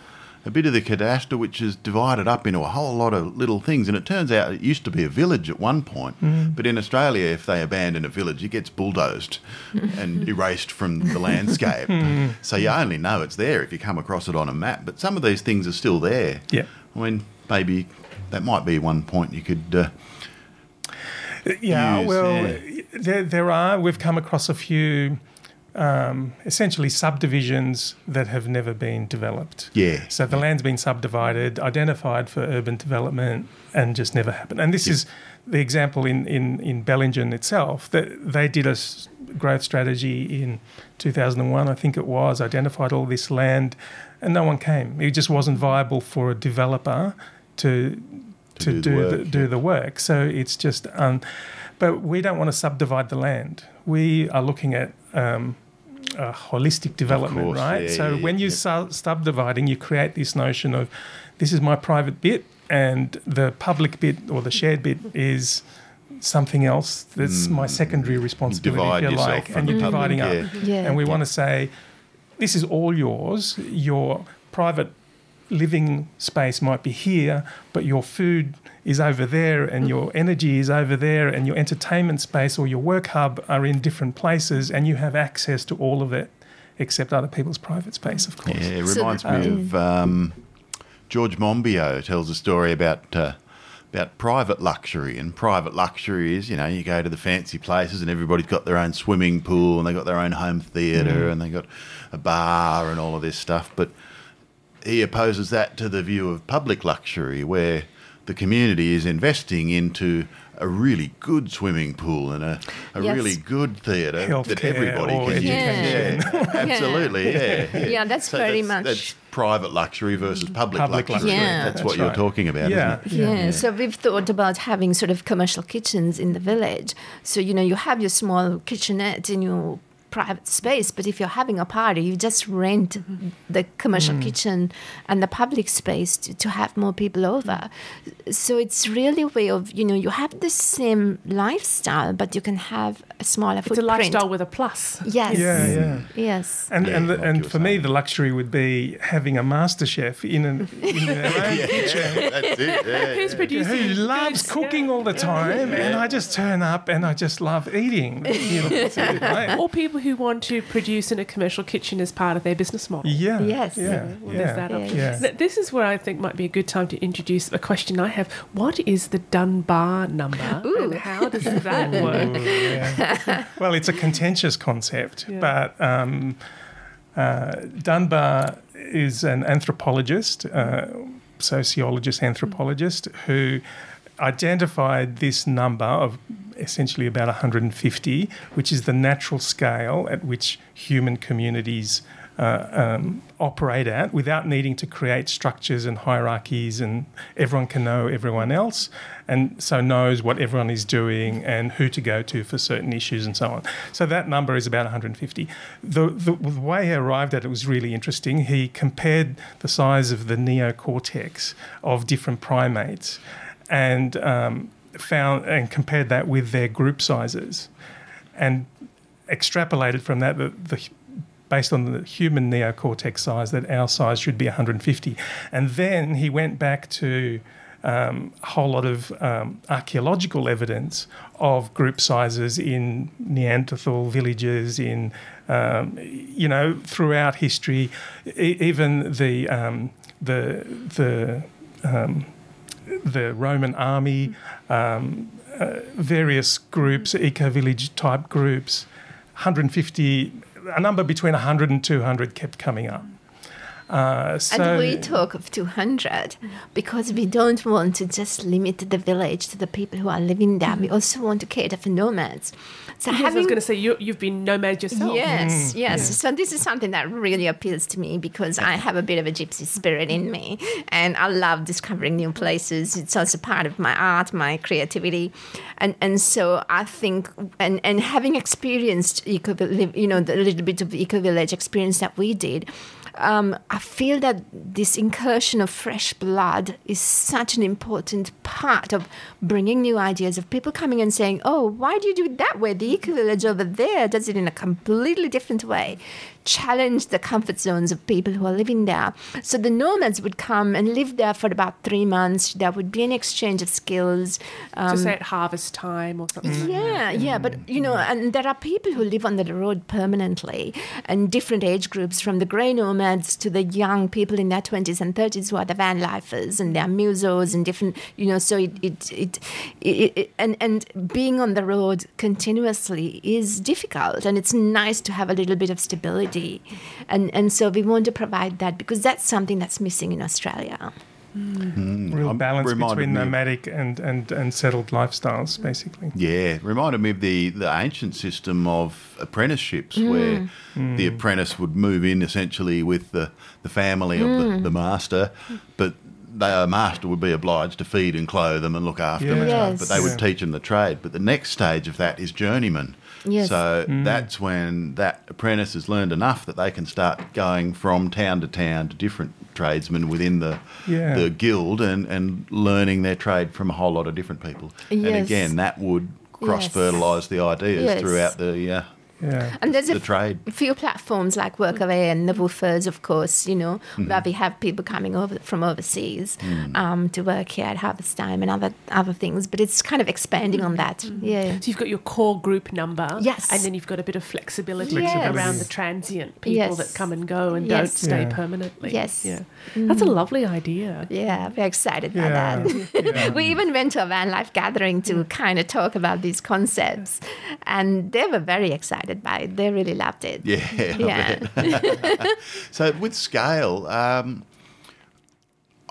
[SPEAKER 1] bit of the cadastre which is divided up into a whole lot of little things. And it turns out it used to be a village at one point, mm. but in Australia, if they abandon a village, it gets bulldozed and erased from the landscape. Mm. So you only know it's there if you come across it on a map. But some of these things are still there.
[SPEAKER 4] Yeah.
[SPEAKER 1] I mean, maybe that might be one point you could. Uh,
[SPEAKER 4] yeah,
[SPEAKER 1] use,
[SPEAKER 4] well, yeah. There, there are. We've come across a few um, essentially subdivisions that have never been developed.
[SPEAKER 1] Yeah.
[SPEAKER 4] So the land's been subdivided, identified for urban development, and just never happened. And this yeah. is the example in, in, in Bellingen itself that they did a growth strategy in 2001, I think it was, identified all this land, and no one came. It just wasn't viable for a developer to to, to do, do, the, work, the, do the work. So it's just, um, but we don't want to subdivide the land. We are looking at um, a holistic development, course, right? Yeah, so yeah, when you start subdividing, you create this notion of this is my private bit, and the public bit or the shared bit is something else that's mm. my secondary responsibility, if you like, and you're dividing up.
[SPEAKER 3] Yeah.
[SPEAKER 4] And we want to say, this is all yours. Your private living space might be here, but your food is over there, and your energy is over there, and your entertainment space or your work hub are in different places, and you have access to all of it, except other people's private space, of course.
[SPEAKER 1] Yeah, it reminds
[SPEAKER 3] the-
[SPEAKER 1] me of um, George Monbiot tells a story about uh, about private luxury, and private luxury is you know you go to the fancy places and everybody's got their own swimming pool and they got their own home theatre and they got a bar and all of this stuff, but he opposes that to the view of public luxury, where the community is investing into a really good swimming pool and a, a
[SPEAKER 3] Yes.
[SPEAKER 1] really good theatre that everybody
[SPEAKER 4] or
[SPEAKER 1] can use.
[SPEAKER 3] education.
[SPEAKER 1] Yeah, absolutely. Yeah, yeah.
[SPEAKER 3] Yeah, that's very
[SPEAKER 1] that's,
[SPEAKER 3] much-
[SPEAKER 1] that's private luxury versus public,
[SPEAKER 4] Public
[SPEAKER 1] luxury.
[SPEAKER 4] luxury.
[SPEAKER 3] Yeah.
[SPEAKER 1] That's,
[SPEAKER 4] That's
[SPEAKER 1] what you're talking about,
[SPEAKER 4] Yeah.
[SPEAKER 1] isn't it?
[SPEAKER 3] Yeah. so we've thought about having sort of commercial kitchens in the village. So, you know, you have your small kitchenette in your private space, but if you're having a party, you just rent the commercial
[SPEAKER 1] Mm.
[SPEAKER 3] kitchen and the public space to, to have more people over. So it's really a way of, you know, you have the same lifestyle, but you can have a smaller
[SPEAKER 2] It's a lifestyle with a plus.
[SPEAKER 3] Yes.
[SPEAKER 4] Yeah, yeah.
[SPEAKER 3] Yes.
[SPEAKER 4] And
[SPEAKER 1] Yeah,
[SPEAKER 4] and, the, and
[SPEAKER 1] were
[SPEAKER 4] for me, the luxury would be having a master chef in, an, in their own kitchen
[SPEAKER 1] Yeah, that's it. Yeah,
[SPEAKER 2] Who's
[SPEAKER 1] yeah.
[SPEAKER 2] producing?
[SPEAKER 4] who loves
[SPEAKER 2] goods?
[SPEAKER 4] cooking
[SPEAKER 2] Yeah.
[SPEAKER 4] all the time, and I just turn up and I just love eating. You know, it, right?
[SPEAKER 2] Or people who want to produce in a commercial kitchen as part of their business model.
[SPEAKER 4] Yeah.
[SPEAKER 3] Yes.
[SPEAKER 4] Yeah.
[SPEAKER 2] Well,
[SPEAKER 4] yeah.
[SPEAKER 2] there's that option.
[SPEAKER 4] Yeah.
[SPEAKER 2] Th- This is where I think might be a good time to introduce a question I have. What is the Dunbar number and how does that work?
[SPEAKER 4] Yeah. well, it's a contentious concept,
[SPEAKER 2] Yeah.
[SPEAKER 4] but um, uh, Dunbar is an anthropologist, uh, sociologist, anthropologist who identified this number of essentially about 150, which is the natural scale at which human communities uh, um, operate at without needing to create structures and hierarchies, and everyone can know everyone else, and so knows what everyone is doing and who to go to for certain issues and so on. So that number is about 150. The, the, the way he arrived at it was really interesting. He compared the size of the neocortex of different primates, and um, found and compared that with their group sizes, and extrapolated from that the, the based on the human neocortex size that our size should be 150 and then he went back to um, a whole lot of um, archaeological evidence of group sizes in Neanderthal villages, in um, you know throughout history, e- even the um, the the um, the Roman army, um, uh, various groups, eco village type groups, 150, a number between 100 and 200 kept coming up. Uh, so,
[SPEAKER 3] and we talk of 200 because we don't want to just limit the village to the people who are living there. We also want to cater for nomads. So
[SPEAKER 2] Yes, I was going to say you, you've been nomad yourself.
[SPEAKER 3] Yes,
[SPEAKER 4] Mm.
[SPEAKER 3] yes. So this is something that really appeals to me because I have a bit of a gypsy spirit in me, and I love discovering new places. It's also part of my art, my creativity, and and so I think and and having experienced eco, you know, the little bit of eco village experience that we did. Um, I feel that this incursion of fresh blood is such an important part of bringing new ideas of people coming and saying, "Oh, why do you do it that way? The eco village over there does it in a completely different way." Challenge the comfort zones of people who are living there. So the nomads would come and live there for about three months. There would be an exchange of skills. Um,
[SPEAKER 2] To say at harvest time or something. like that.
[SPEAKER 3] yeah, yeah, but you know, and there are people who live on the road permanently, and different age groups, from the grey nomads to the young people in their twenties and thirties who are the van lifers, and their musos and different, you know. So it, it, it, it, it and and being on the road continuously is difficult, and it's nice to have a little bit of stability, and and so we want to provide that because that's something that's missing in Australia.
[SPEAKER 4] Mm.
[SPEAKER 1] Mm.
[SPEAKER 4] real balance
[SPEAKER 1] reminded
[SPEAKER 4] between nomadic and, and, and settled lifestyles, basically.
[SPEAKER 1] Yeah, reminded me of the, the ancient system of apprenticeships mm. where the apprentice would move in essentially with the, the family of the, the master, but the master would be obliged to feed and clothe them and look after them and
[SPEAKER 3] Yes.
[SPEAKER 1] stuff, but they would
[SPEAKER 4] Yeah.
[SPEAKER 1] teach them the trade. But the next stage of that is journeyman.
[SPEAKER 3] Yes.
[SPEAKER 1] So that's when that apprentice has learned enough that they can start going from town to town to different tradesmen within the
[SPEAKER 4] Yeah.
[SPEAKER 1] the guild and, and learning their trade from a whole lot of different people. And again, that would cross fertilise the ideas
[SPEAKER 3] Yes.
[SPEAKER 1] throughout the uh,
[SPEAKER 4] Yeah.
[SPEAKER 3] And there's a
[SPEAKER 1] the trade.
[SPEAKER 3] few platforms like Workaway and the WWOOFers, of course, you know, mm-hmm. where we have people coming over from overseas mm. um, to work here at Harvest Time and other other things. But it's kind of expanding on that. Mm-hmm. Yeah.
[SPEAKER 2] So you've got your core group number,
[SPEAKER 3] Yes.
[SPEAKER 2] and then you've got a bit of flexibility
[SPEAKER 3] Yes.
[SPEAKER 2] around the transient people
[SPEAKER 3] Yes.
[SPEAKER 2] that come and go and
[SPEAKER 3] Yes.
[SPEAKER 2] don't stay
[SPEAKER 4] Yeah.
[SPEAKER 2] permanently.
[SPEAKER 3] Yes.
[SPEAKER 2] yeah, that's a lovely idea.
[SPEAKER 3] Yeah, I'm very excited by
[SPEAKER 4] Yeah.
[SPEAKER 3] that.
[SPEAKER 4] yeah.
[SPEAKER 3] we even went to a van life gathering to kind of talk about these concepts, and they were very excited by it. They really loved it.
[SPEAKER 1] Yeah.
[SPEAKER 3] Yeah.
[SPEAKER 1] so with scale, um,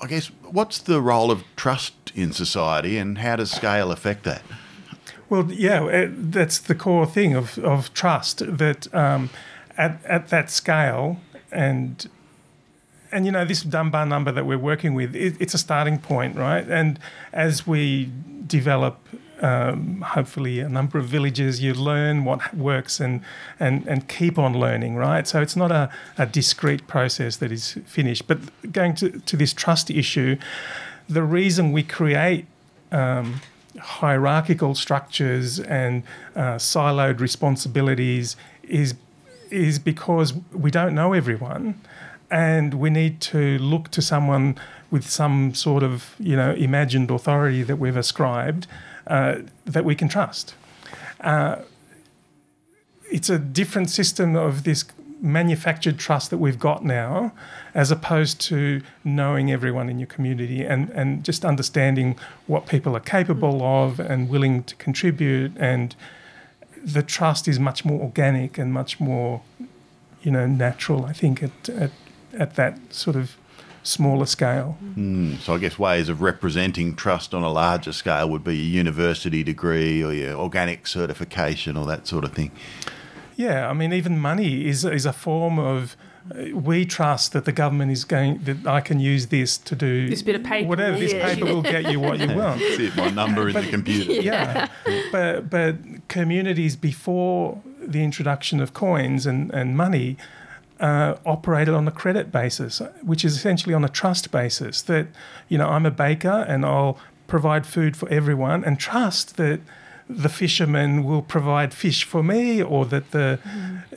[SPEAKER 1] I guess what's the role of trust in society, and how does scale affect that?
[SPEAKER 4] Well, yeah, uh, that's the core thing of, of trust that um, at, at that scale and and you know this Dunbar number that we're working with, it, it's a starting point, right? And as we develop, um, hopefully, a number of villages, you learn what works and and and keep on learning, right? So it's not a, a discrete process that is finished. But going to to this trust issue, the reason we create um, hierarchical structures and uh, siloed responsibilities is is because we don't know everyone, and we need to look to someone with some sort of you know imagined authority that we've ascribed uh, that we can trust. Uh, it's a different system of this manufactured trust that we've got now, as opposed to knowing everyone in your community and, and just understanding what people are capable of and willing to contribute. And the trust is much more organic and much more, you know, natural. I think at at, at that sort of smaller scale.
[SPEAKER 1] Mm, so I guess ways of representing trust on a larger scale would be your university degree or your organic certification or that sort of thing.
[SPEAKER 4] Yeah, I mean, even money is is a form of. uh, We trust that the government is going that I can use this to do
[SPEAKER 2] This bit of paper
[SPEAKER 4] Whatever
[SPEAKER 2] will
[SPEAKER 4] this paper will get you what you want.
[SPEAKER 1] That's it, my number in the computer.
[SPEAKER 4] yeah, but but communities before the introduction of coins and and money uh, operated on a credit basis, which is essentially on a trust basis. That you know I'm a baker and I'll provide food for everyone and trust that the fisherman will provide fish for me or that the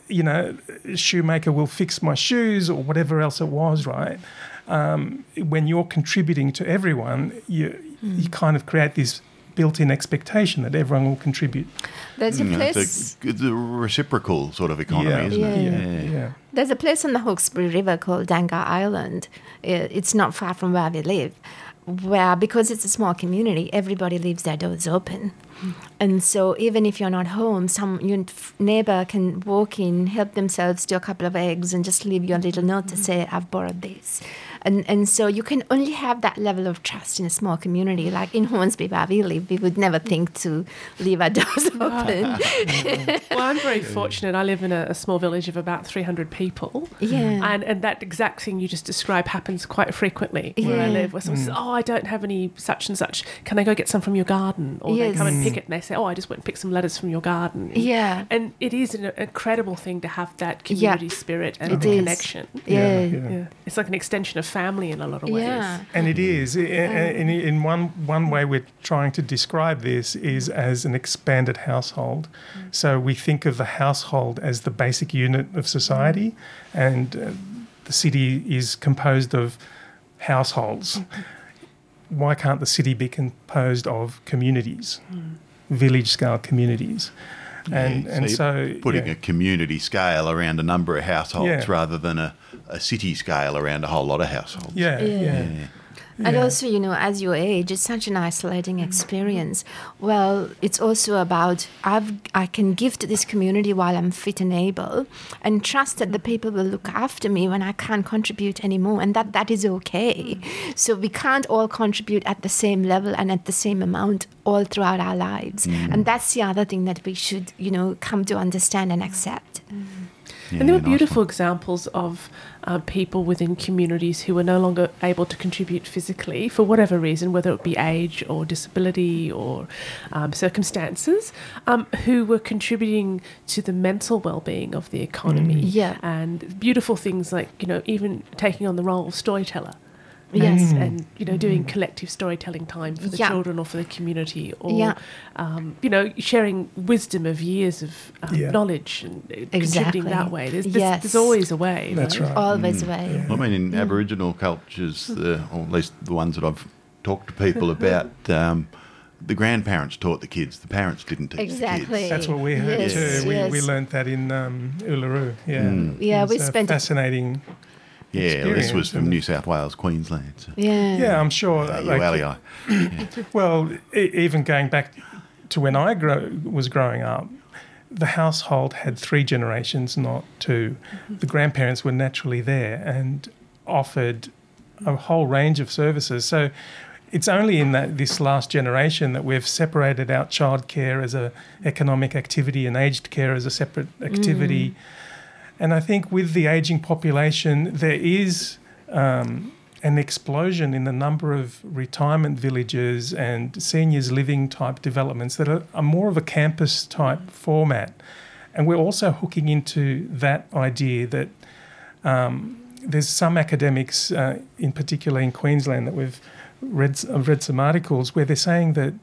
[SPEAKER 4] you know shoemaker will fix my shoes or whatever else it was right um, when you're contributing to everyone you you kind of create this built-in expectation that everyone will contribute
[SPEAKER 3] There's a
[SPEAKER 1] Mm,
[SPEAKER 3] place.
[SPEAKER 1] it's a, it's a reciprocal sort of economy,
[SPEAKER 4] yeah.
[SPEAKER 1] isn't it?
[SPEAKER 4] yeah yeah
[SPEAKER 3] There's a place on the Hawkesbury River called Dangar Island. It's not far from where we live, where because it's a small community, everybody leaves their doors open. And so even if you're not home, some your neighbor can walk in, help themselves to a couple of eggs, and just leave you a little note to say, "I've borrowed this." And and so you can only have that level of trust in a small community. Like in Hornsby, where we live, we would never think to leave our doors open.
[SPEAKER 2] well, I'm very fortunate. I live in a, a small village of about 300 people.
[SPEAKER 3] Yeah.
[SPEAKER 2] And, and that exact thing you just described happens quite frequently where I live, where someone says, mm. Oh, I don't have any such and such. Can I go get some from your garden? Or they come and pick it and they say, Oh, I just went and picked some lettuce from your garden.
[SPEAKER 3] Yeah.
[SPEAKER 2] And it is an incredible thing to have that community spirit and
[SPEAKER 3] It
[SPEAKER 2] the
[SPEAKER 3] is.
[SPEAKER 2] connection.
[SPEAKER 3] yeah.
[SPEAKER 2] Yeah. It's like an extension of family in a lot of ways.
[SPEAKER 3] Yeah.
[SPEAKER 4] And it is. I- I- In, in one, one way, we're trying to describe this is as an expanded household. Mm. So we think of the household as the basic unit of society, mm. and uh, the city is composed of households. Mm-hmm. Why can't the city be composed of communities, mm. village scale communities? And,
[SPEAKER 1] Yeah,
[SPEAKER 4] and
[SPEAKER 1] you're
[SPEAKER 4] so.
[SPEAKER 1] putting
[SPEAKER 4] yeah.
[SPEAKER 1] a community scale around a number of households
[SPEAKER 4] Yeah.
[SPEAKER 1] rather than a, a city scale around a whole lot of households.
[SPEAKER 4] Yeah,
[SPEAKER 3] Yeah. And
[SPEAKER 4] Yeah.
[SPEAKER 3] also, you know, as you age, it's such an isolating experience. Well, it's also about I've, I can give to this community while I'm fit and able, and trust that the people will look after me when I can't contribute anymore, and that that is okay. Mm. So we can't all contribute at the same level and at the same amount all throughout our lives, mm. and that's the other thing that we should, you know, come to understand and accept. Mm.
[SPEAKER 2] And there were beautiful
[SPEAKER 1] one.
[SPEAKER 2] examples of uh, people within communities who were no longer able to contribute physically for whatever reason, whether it be age or disability or um, circumstances, um, who were contributing to the mental well-being of the economy.
[SPEAKER 3] Yeah.
[SPEAKER 2] and beautiful things like you know even taking on the role of storyteller.
[SPEAKER 3] Yes.
[SPEAKER 2] and, and you know doing collective storytelling time for the
[SPEAKER 3] Yeah.
[SPEAKER 2] children or for the community or
[SPEAKER 3] Yeah.
[SPEAKER 2] um, you know sharing wisdom of years of um,
[SPEAKER 4] Yeah.
[SPEAKER 2] knowledge and uh, contributing that way there's, there's,
[SPEAKER 3] Yes.
[SPEAKER 2] there's always a way
[SPEAKER 4] That's right.
[SPEAKER 3] Always a way.
[SPEAKER 1] I mean, in Aboriginal cultures, the, or at least the ones that I've talked to people about, um, the grandparents taught the kids. The parents didn't teach
[SPEAKER 3] Exactly.
[SPEAKER 1] the kids.
[SPEAKER 4] That's what we heard
[SPEAKER 3] Yes,
[SPEAKER 4] too. We, we
[SPEAKER 3] yes.
[SPEAKER 4] learnt that in um, Uluru. Yeah,
[SPEAKER 1] Mm.
[SPEAKER 3] Yeah,
[SPEAKER 4] It's
[SPEAKER 3] we
[SPEAKER 4] a
[SPEAKER 3] spent a-
[SPEAKER 4] fascinating.
[SPEAKER 1] Yeah, this was from? New South Wales, Queensland. So.
[SPEAKER 3] Yeah.
[SPEAKER 4] Yeah, I'm sure.
[SPEAKER 1] Uh,
[SPEAKER 4] like-
[SPEAKER 1] Uali.
[SPEAKER 4] Well, e- even going back to when I grow, was growing up, the household had three generations, not two. The grandparents were naturally there and offered a whole range of services. So it's only in that this last generation that we've separated out childcare as a economic activity and aged care as a separate activity. And I think with the aging population, there is um, an explosion in the number of retirement villages and seniors living type developments that are, are more of a campus type format. And we're also hooking into that idea that um, there's some academics, uh, in particular in Queensland, that we've read, I've read some articles where they're saying that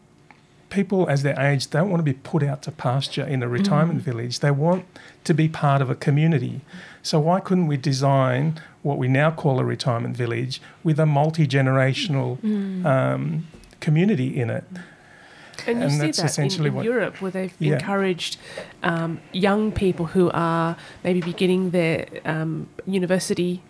[SPEAKER 4] people as they age don't want to be put out to pasture in a retirement village. They want to be part of a community. So why couldn't we design what we now call a retirement village with a multi-generational um, community in it?
[SPEAKER 2] And you
[SPEAKER 4] And
[SPEAKER 2] see
[SPEAKER 4] that's
[SPEAKER 2] that in,
[SPEAKER 4] essentially
[SPEAKER 2] in
[SPEAKER 4] what-
[SPEAKER 2] Europe, where they've
[SPEAKER 4] Yeah.
[SPEAKER 2] encouraged um, young people who are maybe beginning their um, university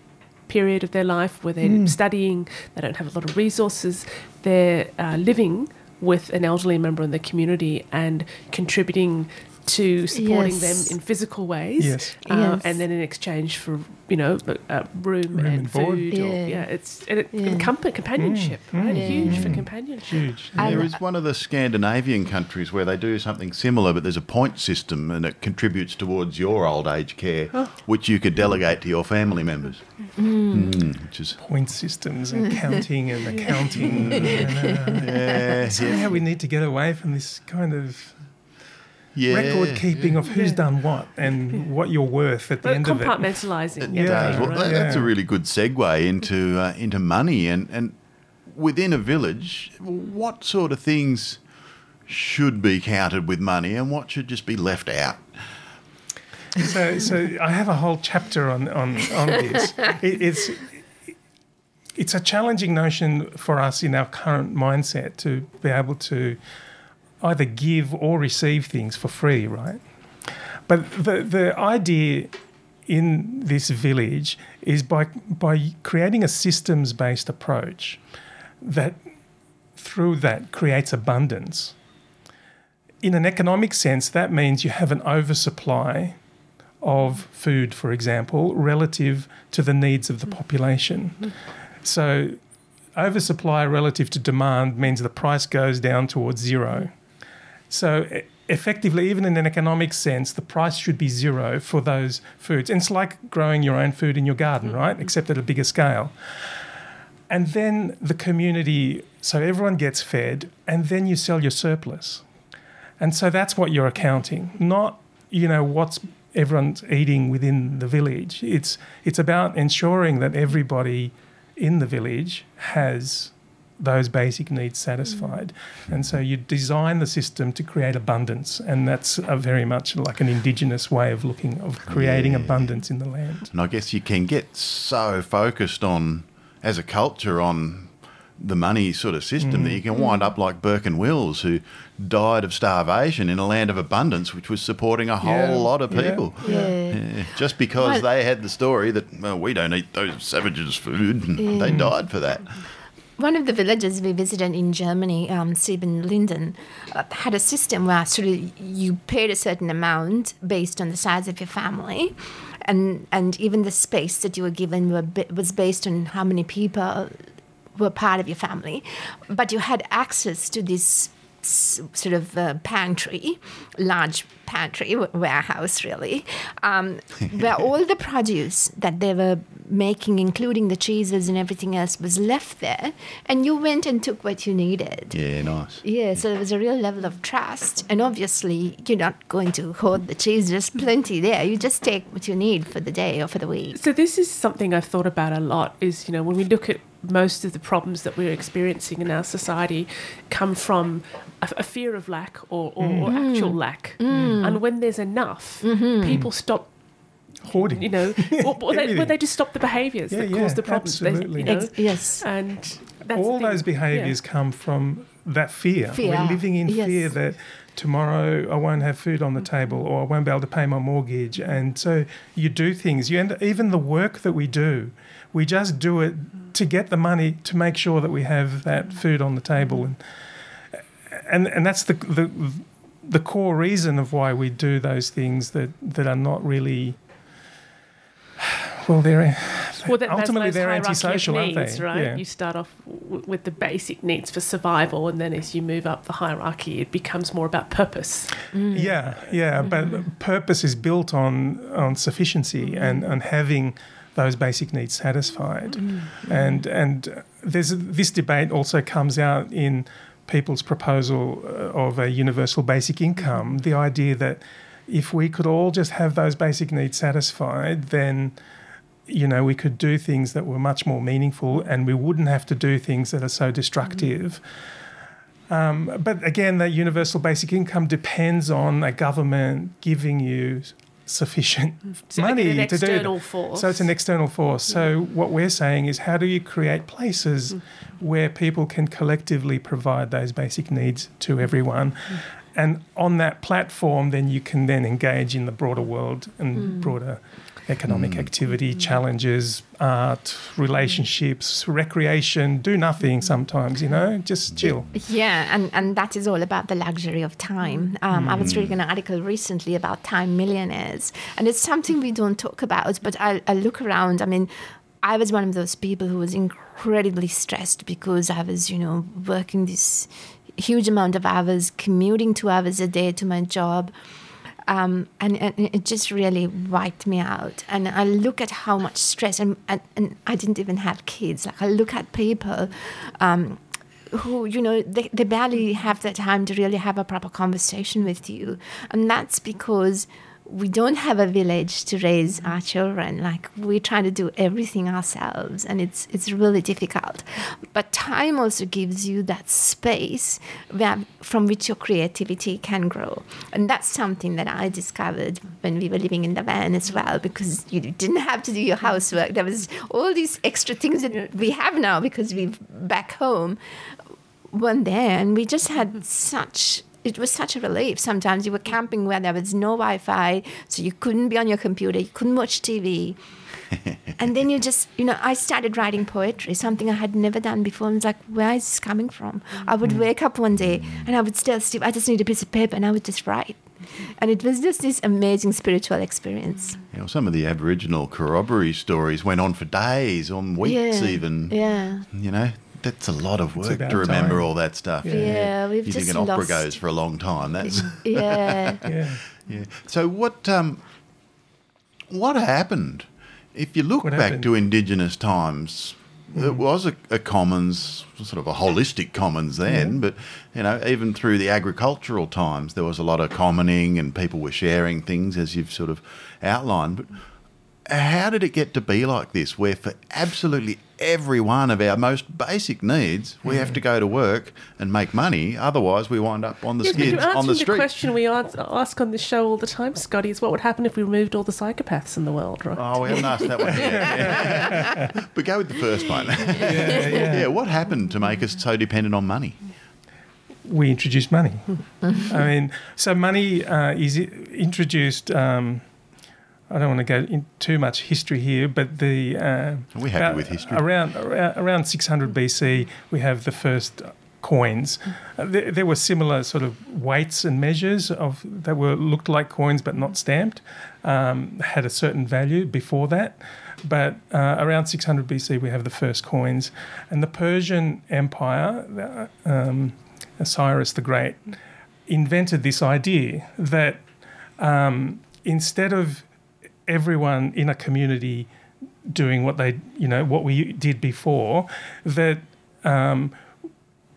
[SPEAKER 2] period of their life, where they're
[SPEAKER 4] Hmm.
[SPEAKER 2] studying, they don't have a lot of resources, they're uh, living with an elderly member in the community and contributing to supporting
[SPEAKER 3] Yes.
[SPEAKER 2] them in physical ways,
[SPEAKER 4] Yes.
[SPEAKER 2] uh,
[SPEAKER 3] Yes.
[SPEAKER 2] and then in exchange for you know uh, room,
[SPEAKER 4] Room
[SPEAKER 2] and
[SPEAKER 4] and board.
[SPEAKER 2] food, or,
[SPEAKER 3] Yeah.
[SPEAKER 2] yeah, it's and, it,
[SPEAKER 3] Yeah.
[SPEAKER 2] and comfort, companionship, right?
[SPEAKER 3] mm.
[SPEAKER 2] Huge for companionship.
[SPEAKER 4] Huge.
[SPEAKER 3] I-
[SPEAKER 1] There is one of the Scandinavian countries where they do something similar, but there's a point system and it contributes towards your old age care, which you could delegate to your family members. Mm, which is
[SPEAKER 4] Point systems and counting and accounting. and, uh,
[SPEAKER 1] yeah,
[SPEAKER 4] somehow we need to get away from this kind of
[SPEAKER 1] yeah,
[SPEAKER 4] record keeping of who's done what and what you're worth at the
[SPEAKER 2] But
[SPEAKER 4] end of it.
[SPEAKER 2] compartmentalizing.
[SPEAKER 1] It
[SPEAKER 2] yeah,
[SPEAKER 1] does. Well,
[SPEAKER 2] right.
[SPEAKER 1] that- that's a really good segue into uh, into money and and within a village, what sort of things should be counted with money and what should just be left out?
[SPEAKER 4] so, so I have a whole chapter on on, on this. It, it's it's a challenging notion for us in our current mindset to be able to either give or receive things for free, right? But the the idea in this village is by by creating a systems based approach that through that creates abundance. In an economic sense, that means you have an oversupply of food, for example, relative to the needs of the population. So, oversupply relative to demand means the price goes down towards zero. So, effectively, even in an economic sense, the price should be zero for those foods. And it's like growing your own food in your garden, mm-hmm. right? Except at a bigger scale. And then the community, so everyone gets fed, and then you sell your surplus. And so that's what you're accounting, not you know what's everyone's eating within the village. It's it's about ensuring that everybody in the village has those basic needs satisfied. Mm. And so you design the system to create abundance, and that's a very much like an indigenous way of looking of creating
[SPEAKER 1] Yeah.
[SPEAKER 4] abundance in the land.
[SPEAKER 1] And I guess you can get so focused on, as a culture, on the money sort of system that mm. you can wind up like Burke and Wills, who died of starvation in a land of abundance, which was supporting a whole
[SPEAKER 4] Yeah,
[SPEAKER 1] lot of people.
[SPEAKER 3] Yeah.
[SPEAKER 1] Yeah, just because
[SPEAKER 3] Well-
[SPEAKER 1] they had the story that well, we don't eat those savages' food, and they mm. died for that.
[SPEAKER 3] One of the villages we visited in Germany, um, Siebenlinden, uh, had a system where of you paid a certain amount based on the size of your family, and and even the space that you were given were, was based on how many people were part of your family, but you had access to this sort of uh, pantry, large pantry warehouse, really, um, where all the produce that they were making, including the cheeses and everything else, was left there, and you went and took what you needed.
[SPEAKER 1] Yeah, nice.
[SPEAKER 3] Yeah, so there was a real level of trust. And obviously, you're not going to hoard the cheese, there's plenty there. You just take what you need for the day or for the week.
[SPEAKER 2] So this is something I've thought about a lot. Is you know when we look at most of the problems that we're experiencing in our society come from a, a fear of lack or, or, or mm. actual mm. lack. Mm. And when there's enough, mm-hmm. people stop
[SPEAKER 4] Hoarding.
[SPEAKER 2] you know, or, or they,
[SPEAKER 4] Everything.
[SPEAKER 2] they just stop the behaviours
[SPEAKER 4] Yeah,
[SPEAKER 2] that
[SPEAKER 4] yeah,
[SPEAKER 2] cause the problems. They- you know,
[SPEAKER 3] Ex- yes.
[SPEAKER 2] and that's
[SPEAKER 4] All those behaviours come from that fear.
[SPEAKER 3] Fear,
[SPEAKER 4] We're living in
[SPEAKER 3] yes.
[SPEAKER 4] fear that tomorrow I won't have food on the mm-hmm. table or I won't be able to pay my mortgage. And so you do things. You end even the work that we do, we just do it to get the money to make sure that we have that food on the table. And and and that's the the the core reason of why we do those things that that are not really well they're
[SPEAKER 2] Well, that
[SPEAKER 4] ultimately they're
[SPEAKER 2] hierarchy of
[SPEAKER 4] antisocial, aren't
[SPEAKER 2] needs,
[SPEAKER 4] they?
[SPEAKER 2] Right?
[SPEAKER 4] Yeah.
[SPEAKER 2] You start off w- with the basic needs for survival, and then as you move up the hierarchy, it becomes more about purpose. Mm.
[SPEAKER 4] Yeah, yeah, but mm-hmm. purpose is built on on sufficiency and on having those basic needs satisfied, and and there's this debate also comes out in people's proposal uh, of a universal basic income. The idea that if we could all just have those basic needs satisfied, then you know we could do things that were much more meaningful, and we wouldn't have to do things that are so destructive. Um, but again, that universal basic income depends on a government giving you sufficient mm.
[SPEAKER 2] So
[SPEAKER 4] money to do
[SPEAKER 2] external
[SPEAKER 4] that.
[SPEAKER 2] force.
[SPEAKER 4] So it's an external force. So mm. what we're saying is, how do you create places mm. where people can collectively provide those basic needs to everyone? And on that platform, then you can then engage in the broader world and broader economic activity, challenges, art, relationships, recreation, do nothing sometimes, you know, just chill.
[SPEAKER 3] Yeah, and, and that is all about the luxury of time. Um, I was reading an article recently about time millionaires, and it's something we don't talk about, but I, I look around. I mean, I was one of those people who was incredibly stressed because I was, you know, working this huge amount of hours, commuting two hours a day to my job. Um, and, and it just really wiped me out. And I look at how much stress, and, and, and I didn't even have kids. Like I look at people um, who, you know, they, they barely have the time to really have a proper conversation with you. And that's because we don't have a village to raise mm-hmm. our children. Like we're trying to do everything ourselves, and it's it's really difficult. But time also gives you that space where, from which your creativity can grow, and that's something that I discovered when we were living in the van as well. Because you didn't have to do your housework. There was all these extra things that we have now because we're back home one there and we just had such it was such a relief. Sometimes you were camping where there was no wi-fi so you couldn't be on your computer you couldn't watch tv and then you just you know i started writing poetry something i had never done before. And was like where is this coming from? I would mm. wake up one day and i would still sleep. I just need a piece of paper and i would just write. And it was just this amazing spiritual experience.
[SPEAKER 1] You know, some of the Aboriginal corroboree stories went on for days, on weeks
[SPEAKER 3] yeah
[SPEAKER 1] even.
[SPEAKER 3] yeah.
[SPEAKER 1] You know, that's a lot of work to remember
[SPEAKER 4] time.
[SPEAKER 1] all that stuff.
[SPEAKER 3] Yeah, we've
[SPEAKER 1] you
[SPEAKER 3] just
[SPEAKER 1] think an opera goes for a long time. That's
[SPEAKER 3] yeah
[SPEAKER 4] Yeah.
[SPEAKER 1] yeah. So what um, what happened? If you look
[SPEAKER 4] What
[SPEAKER 1] back
[SPEAKER 4] happened?
[SPEAKER 1] to Indigenous times, it was a, a commons, sort of a holistic commons then. But you know, even through the agricultural times, there was a lot of commoning, and people were sharing things, as you've sort of outlined. But how did it get to be like this, where for absolutely every one of our most basic needs, we have to go to work and make money, otherwise we wind up on the
[SPEAKER 2] Yes,
[SPEAKER 1] skids on the
[SPEAKER 2] answering the,
[SPEAKER 1] street.
[SPEAKER 2] question we ask on this show all the time, Scotty, is what would happen if we removed all the psychopaths in the world, right?
[SPEAKER 1] Oh, we haven't asked that one yet. Yeah. but go with the first one.
[SPEAKER 4] Yeah, yeah.
[SPEAKER 1] what happened to make us so dependent on money?
[SPEAKER 4] we introduced money. I mean, so money uh, is introduced. Um, I don't want to go into too much history here, but the uh,
[SPEAKER 1] We're happy
[SPEAKER 4] about-
[SPEAKER 1] with history.
[SPEAKER 4] Around around, around 600 BC, we have the first coins. Uh, there, there were similar sort of weights and measures of that were looked like coins but not stamped. Um, had a certain value before that. But uh, around 600 BC, we have the first coins, and the Persian Empire, uh, um, Cyrus the Great, invented this idea that um, instead of everyone in a community doing what they, you know, what we did before, that um,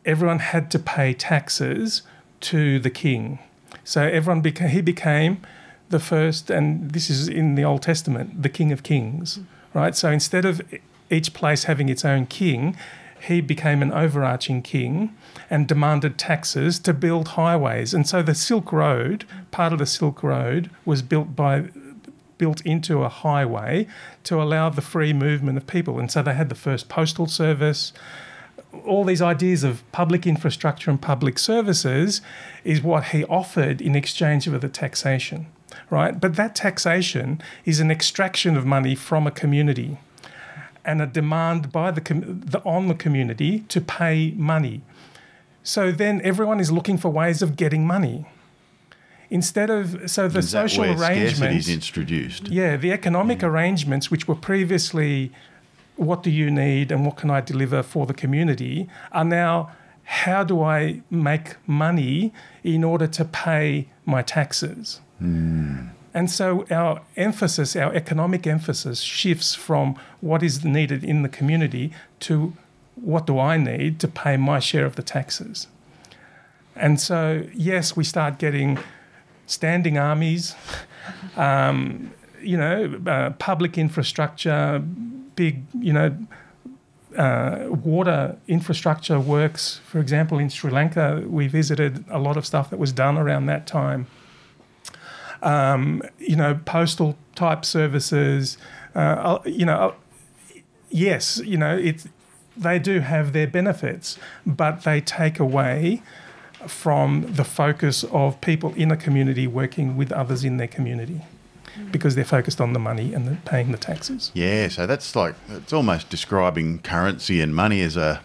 [SPEAKER 4] everyone had to pay taxes to the king. So everyone beca- he became the first, and this is in the Old Testament, the King of Kings, right? So instead of each place having its own king, he became an overarching king and demanded taxes to build highways. And so the Silk Road, part of the Silk Road, was built by built into a highway to allow the free movement of people. And so they had the first postal service. All these ideas of public infrastructure and public services is what he offered in exchange for the taxation, right? But that taxation is an extraction of money from a community and a demand by the, com- the on the community to pay money. So then everyone is looking for ways of getting money. Instead of so the social
[SPEAKER 1] scarcity
[SPEAKER 4] arrangements,
[SPEAKER 1] is introduced?
[SPEAKER 4] yeah, the economic mm. arrangements which were previously what do you need and what can I deliver for the community are now how do I make money in order to pay my taxes? Hmm. And so our emphasis, our economic emphasis, shifts from what is needed in the community to what do I need to pay my share of the taxes. And so, yes, we start getting standing armies, um, you know, uh, public infrastructure, big, you know, uh, water infrastructure works. For example, in Sri Lanka, we visited a lot of stuff that was done around that time. Um, you know, postal type services. Uh, you know, yes, you know, it's they do have their benefits, but they take away from the focus of people in a community working with others in their community because they're focused on the money and the, paying the taxes.
[SPEAKER 1] Yeah, so that's like it's almost describing currency and money as a.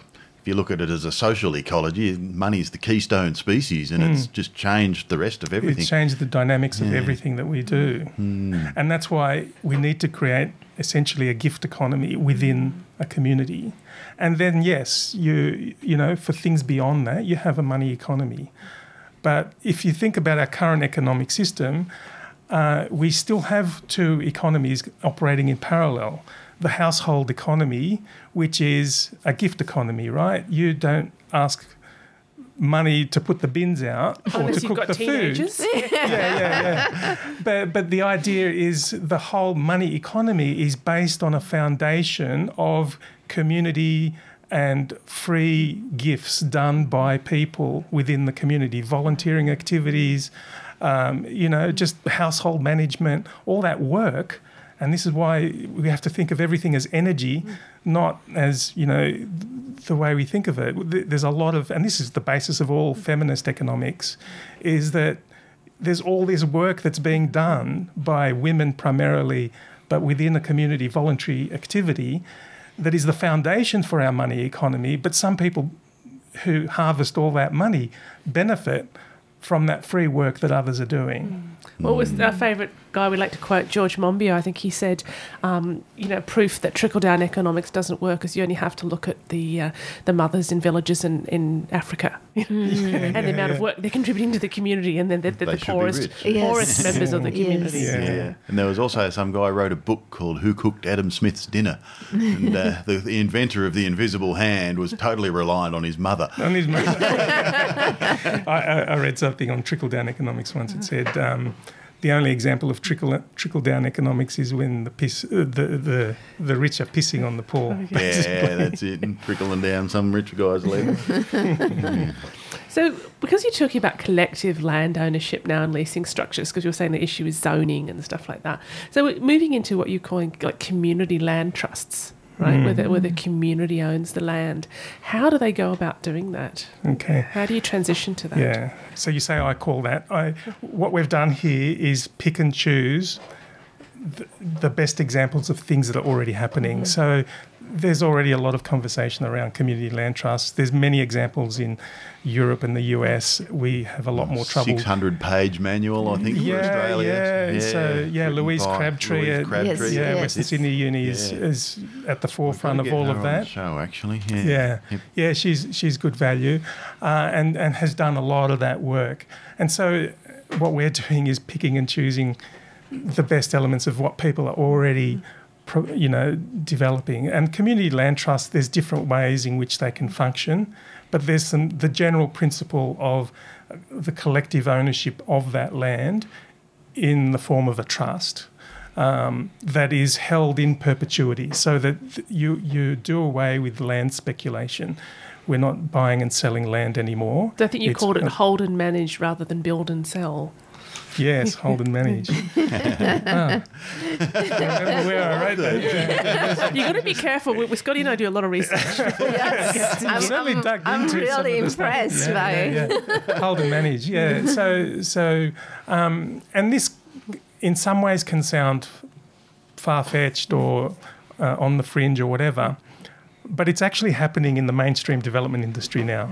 [SPEAKER 1] If you look at it as a social ecology, money is the keystone species, and it's just changed the rest of everything.
[SPEAKER 4] It's changed the dynamics of everything that we do. And that's why we need to create essentially a gift economy within a community. And then yes, you you know, for things beyond that, you have a money economy. But if you think about our current economic system, uh, we still have two economies operating in parallel. The household economy, which is a gift economy, right? You don't ask money to put the bins out or
[SPEAKER 2] Unless
[SPEAKER 4] to cook the
[SPEAKER 2] teenagers.
[SPEAKER 4] food. yeah, yeah, yeah. But but the idea is the whole money economy is based on a foundation of community and free gifts done by people within the community, volunteering activities, um, you know, just household management, all that work. And this is why we have to think of everything as energy, mm. not as, you know, the way we think of it. There's a lot of, and this is the basis of all feminist economics, is that there's all this work that's being done by women primarily, but within a community voluntary activity that is the foundation for our money economy. But some people who harvest all that money benefit from that free work that others are doing. Mm.
[SPEAKER 2] What was our mm. favourite guy we like to quote, George Monbiot? I think he said, um, you know, proof that trickle down economics doesn't work is you only have to look at the uh, the mothers in villages in, in Africa and the amount of work they're contributing to the community, and then they're, they're
[SPEAKER 1] They
[SPEAKER 2] the
[SPEAKER 1] should
[SPEAKER 2] poorest.
[SPEAKER 3] Yes.
[SPEAKER 2] poorest members of the
[SPEAKER 3] Yes.
[SPEAKER 2] community.
[SPEAKER 4] Yeah.
[SPEAKER 1] Yeah. And there was also some guy wrote a book called Who Cooked Adam Smith's Dinner? And uh, the, the inventor of the invisible hand was totally reliant on his mother.
[SPEAKER 4] On his mo- I, I, I read something on trickle down economics once. It said um, the only example of trickle trickle down economics is when the piss, uh, the, the the rich are pissing on the poor.
[SPEAKER 1] Yeah, that's it. And trickling down some rich guy's leg.
[SPEAKER 2] So, because you're talking about collective land ownership now and leasing structures, because you're saying the issue is zoning and stuff like that. So, moving into what you're calling like community land trusts, right? Where, mm. the, where the community owns the land. How do they go about doing that?
[SPEAKER 4] Okay.
[SPEAKER 2] How do you transition to that?
[SPEAKER 4] Yeah. So you say I call that. I what we've done here is pick and choose the, the best examples of things that are already happening. Mm. So there's already a lot of conversation around community land trusts. There's many examples in Europe and the US. We have a lot more trouble.
[SPEAKER 1] 600 page manual, I think,
[SPEAKER 4] Yeah,
[SPEAKER 1] for Australia.
[SPEAKER 4] yeah. yeah. So, yeah, Louise Crabtree
[SPEAKER 1] Louise
[SPEAKER 4] at-
[SPEAKER 1] Crabtree.
[SPEAKER 3] Yes,
[SPEAKER 4] yeah,
[SPEAKER 3] yes.
[SPEAKER 4] Western Sydney Uni is,
[SPEAKER 1] Yeah.
[SPEAKER 4] is at the forefront of all
[SPEAKER 1] her
[SPEAKER 4] of
[SPEAKER 1] on the
[SPEAKER 4] that.
[SPEAKER 1] show, actually. Yeah.
[SPEAKER 4] Yeah,
[SPEAKER 1] Yep.
[SPEAKER 4] yeah, she's she's good value, uh, and and has done a lot of that work. And so, what we're doing is picking and choosing the best elements of what people are already, pro, you know, developing. And community land trusts, there's different ways in which they can function, but there's some the general principle of the collective ownership of that land in the form of a trust. um, that is held in perpetuity, so that you you do away with land speculation. We're not buying and selling land anymore.
[SPEAKER 2] So I think you
[SPEAKER 4] It's-
[SPEAKER 2] called it hold and manage rather than build and sell.
[SPEAKER 4] Yes, hold and manage. Where I wrote that. Yeah.
[SPEAKER 2] You've got to be careful. We, we- Scotty and I do a lot of research.
[SPEAKER 3] Yes, I'm,
[SPEAKER 4] certainly
[SPEAKER 3] I'm-
[SPEAKER 4] dug
[SPEAKER 3] I'm
[SPEAKER 4] into
[SPEAKER 3] really
[SPEAKER 4] of the stuff.
[SPEAKER 3] impressed
[SPEAKER 4] Yeah,
[SPEAKER 3] by
[SPEAKER 4] yeah, yeah. hold and manage. Yeah. So so um, and this in some ways can sound far fetched or uh, on the fringe or whatever. But it's actually happening in the mainstream development industry now.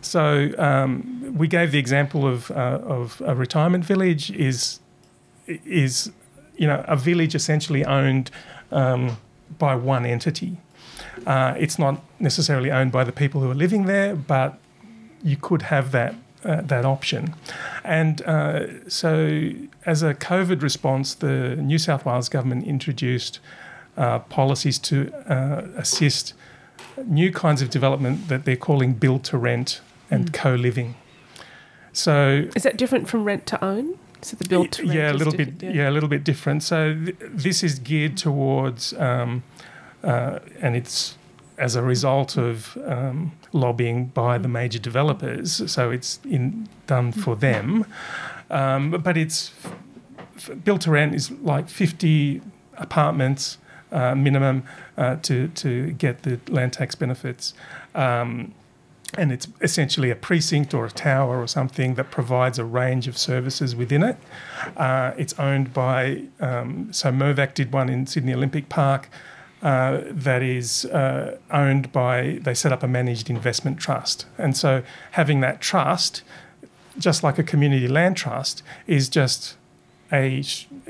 [SPEAKER 4] So um, we gave the example of, uh, of a retirement village is is you know a village essentially owned um, by one entity. Uh, it's not necessarily owned by the people who are living there, but you could have that uh, that option. And uh, so, as a COVID response, the New South Wales government introduced uh, policies to uh, assist new kinds of development that they're calling build to rent and co-living. So
[SPEAKER 2] Is that different from rent to own? So the build to rent
[SPEAKER 4] yeah, a little bit.
[SPEAKER 2] different,
[SPEAKER 4] Yeah. a little bit different. So th- this is geared towards, um, uh, and it's as a result of um, lobbying by the major developers. So it's in done for them, um, but it's f- built to rent is like fifty apartments uh, minimum uh, to to get the land tax benefits. Um, and it's essentially a precinct or a tower or something that provides a range of services within it. Uh, it's owned by, um, so Mirvac did one in Sydney Olympic Park uh, that is uh, owned by, they set up a managed investment trust. And so having that trust, just like a community land trust, is just a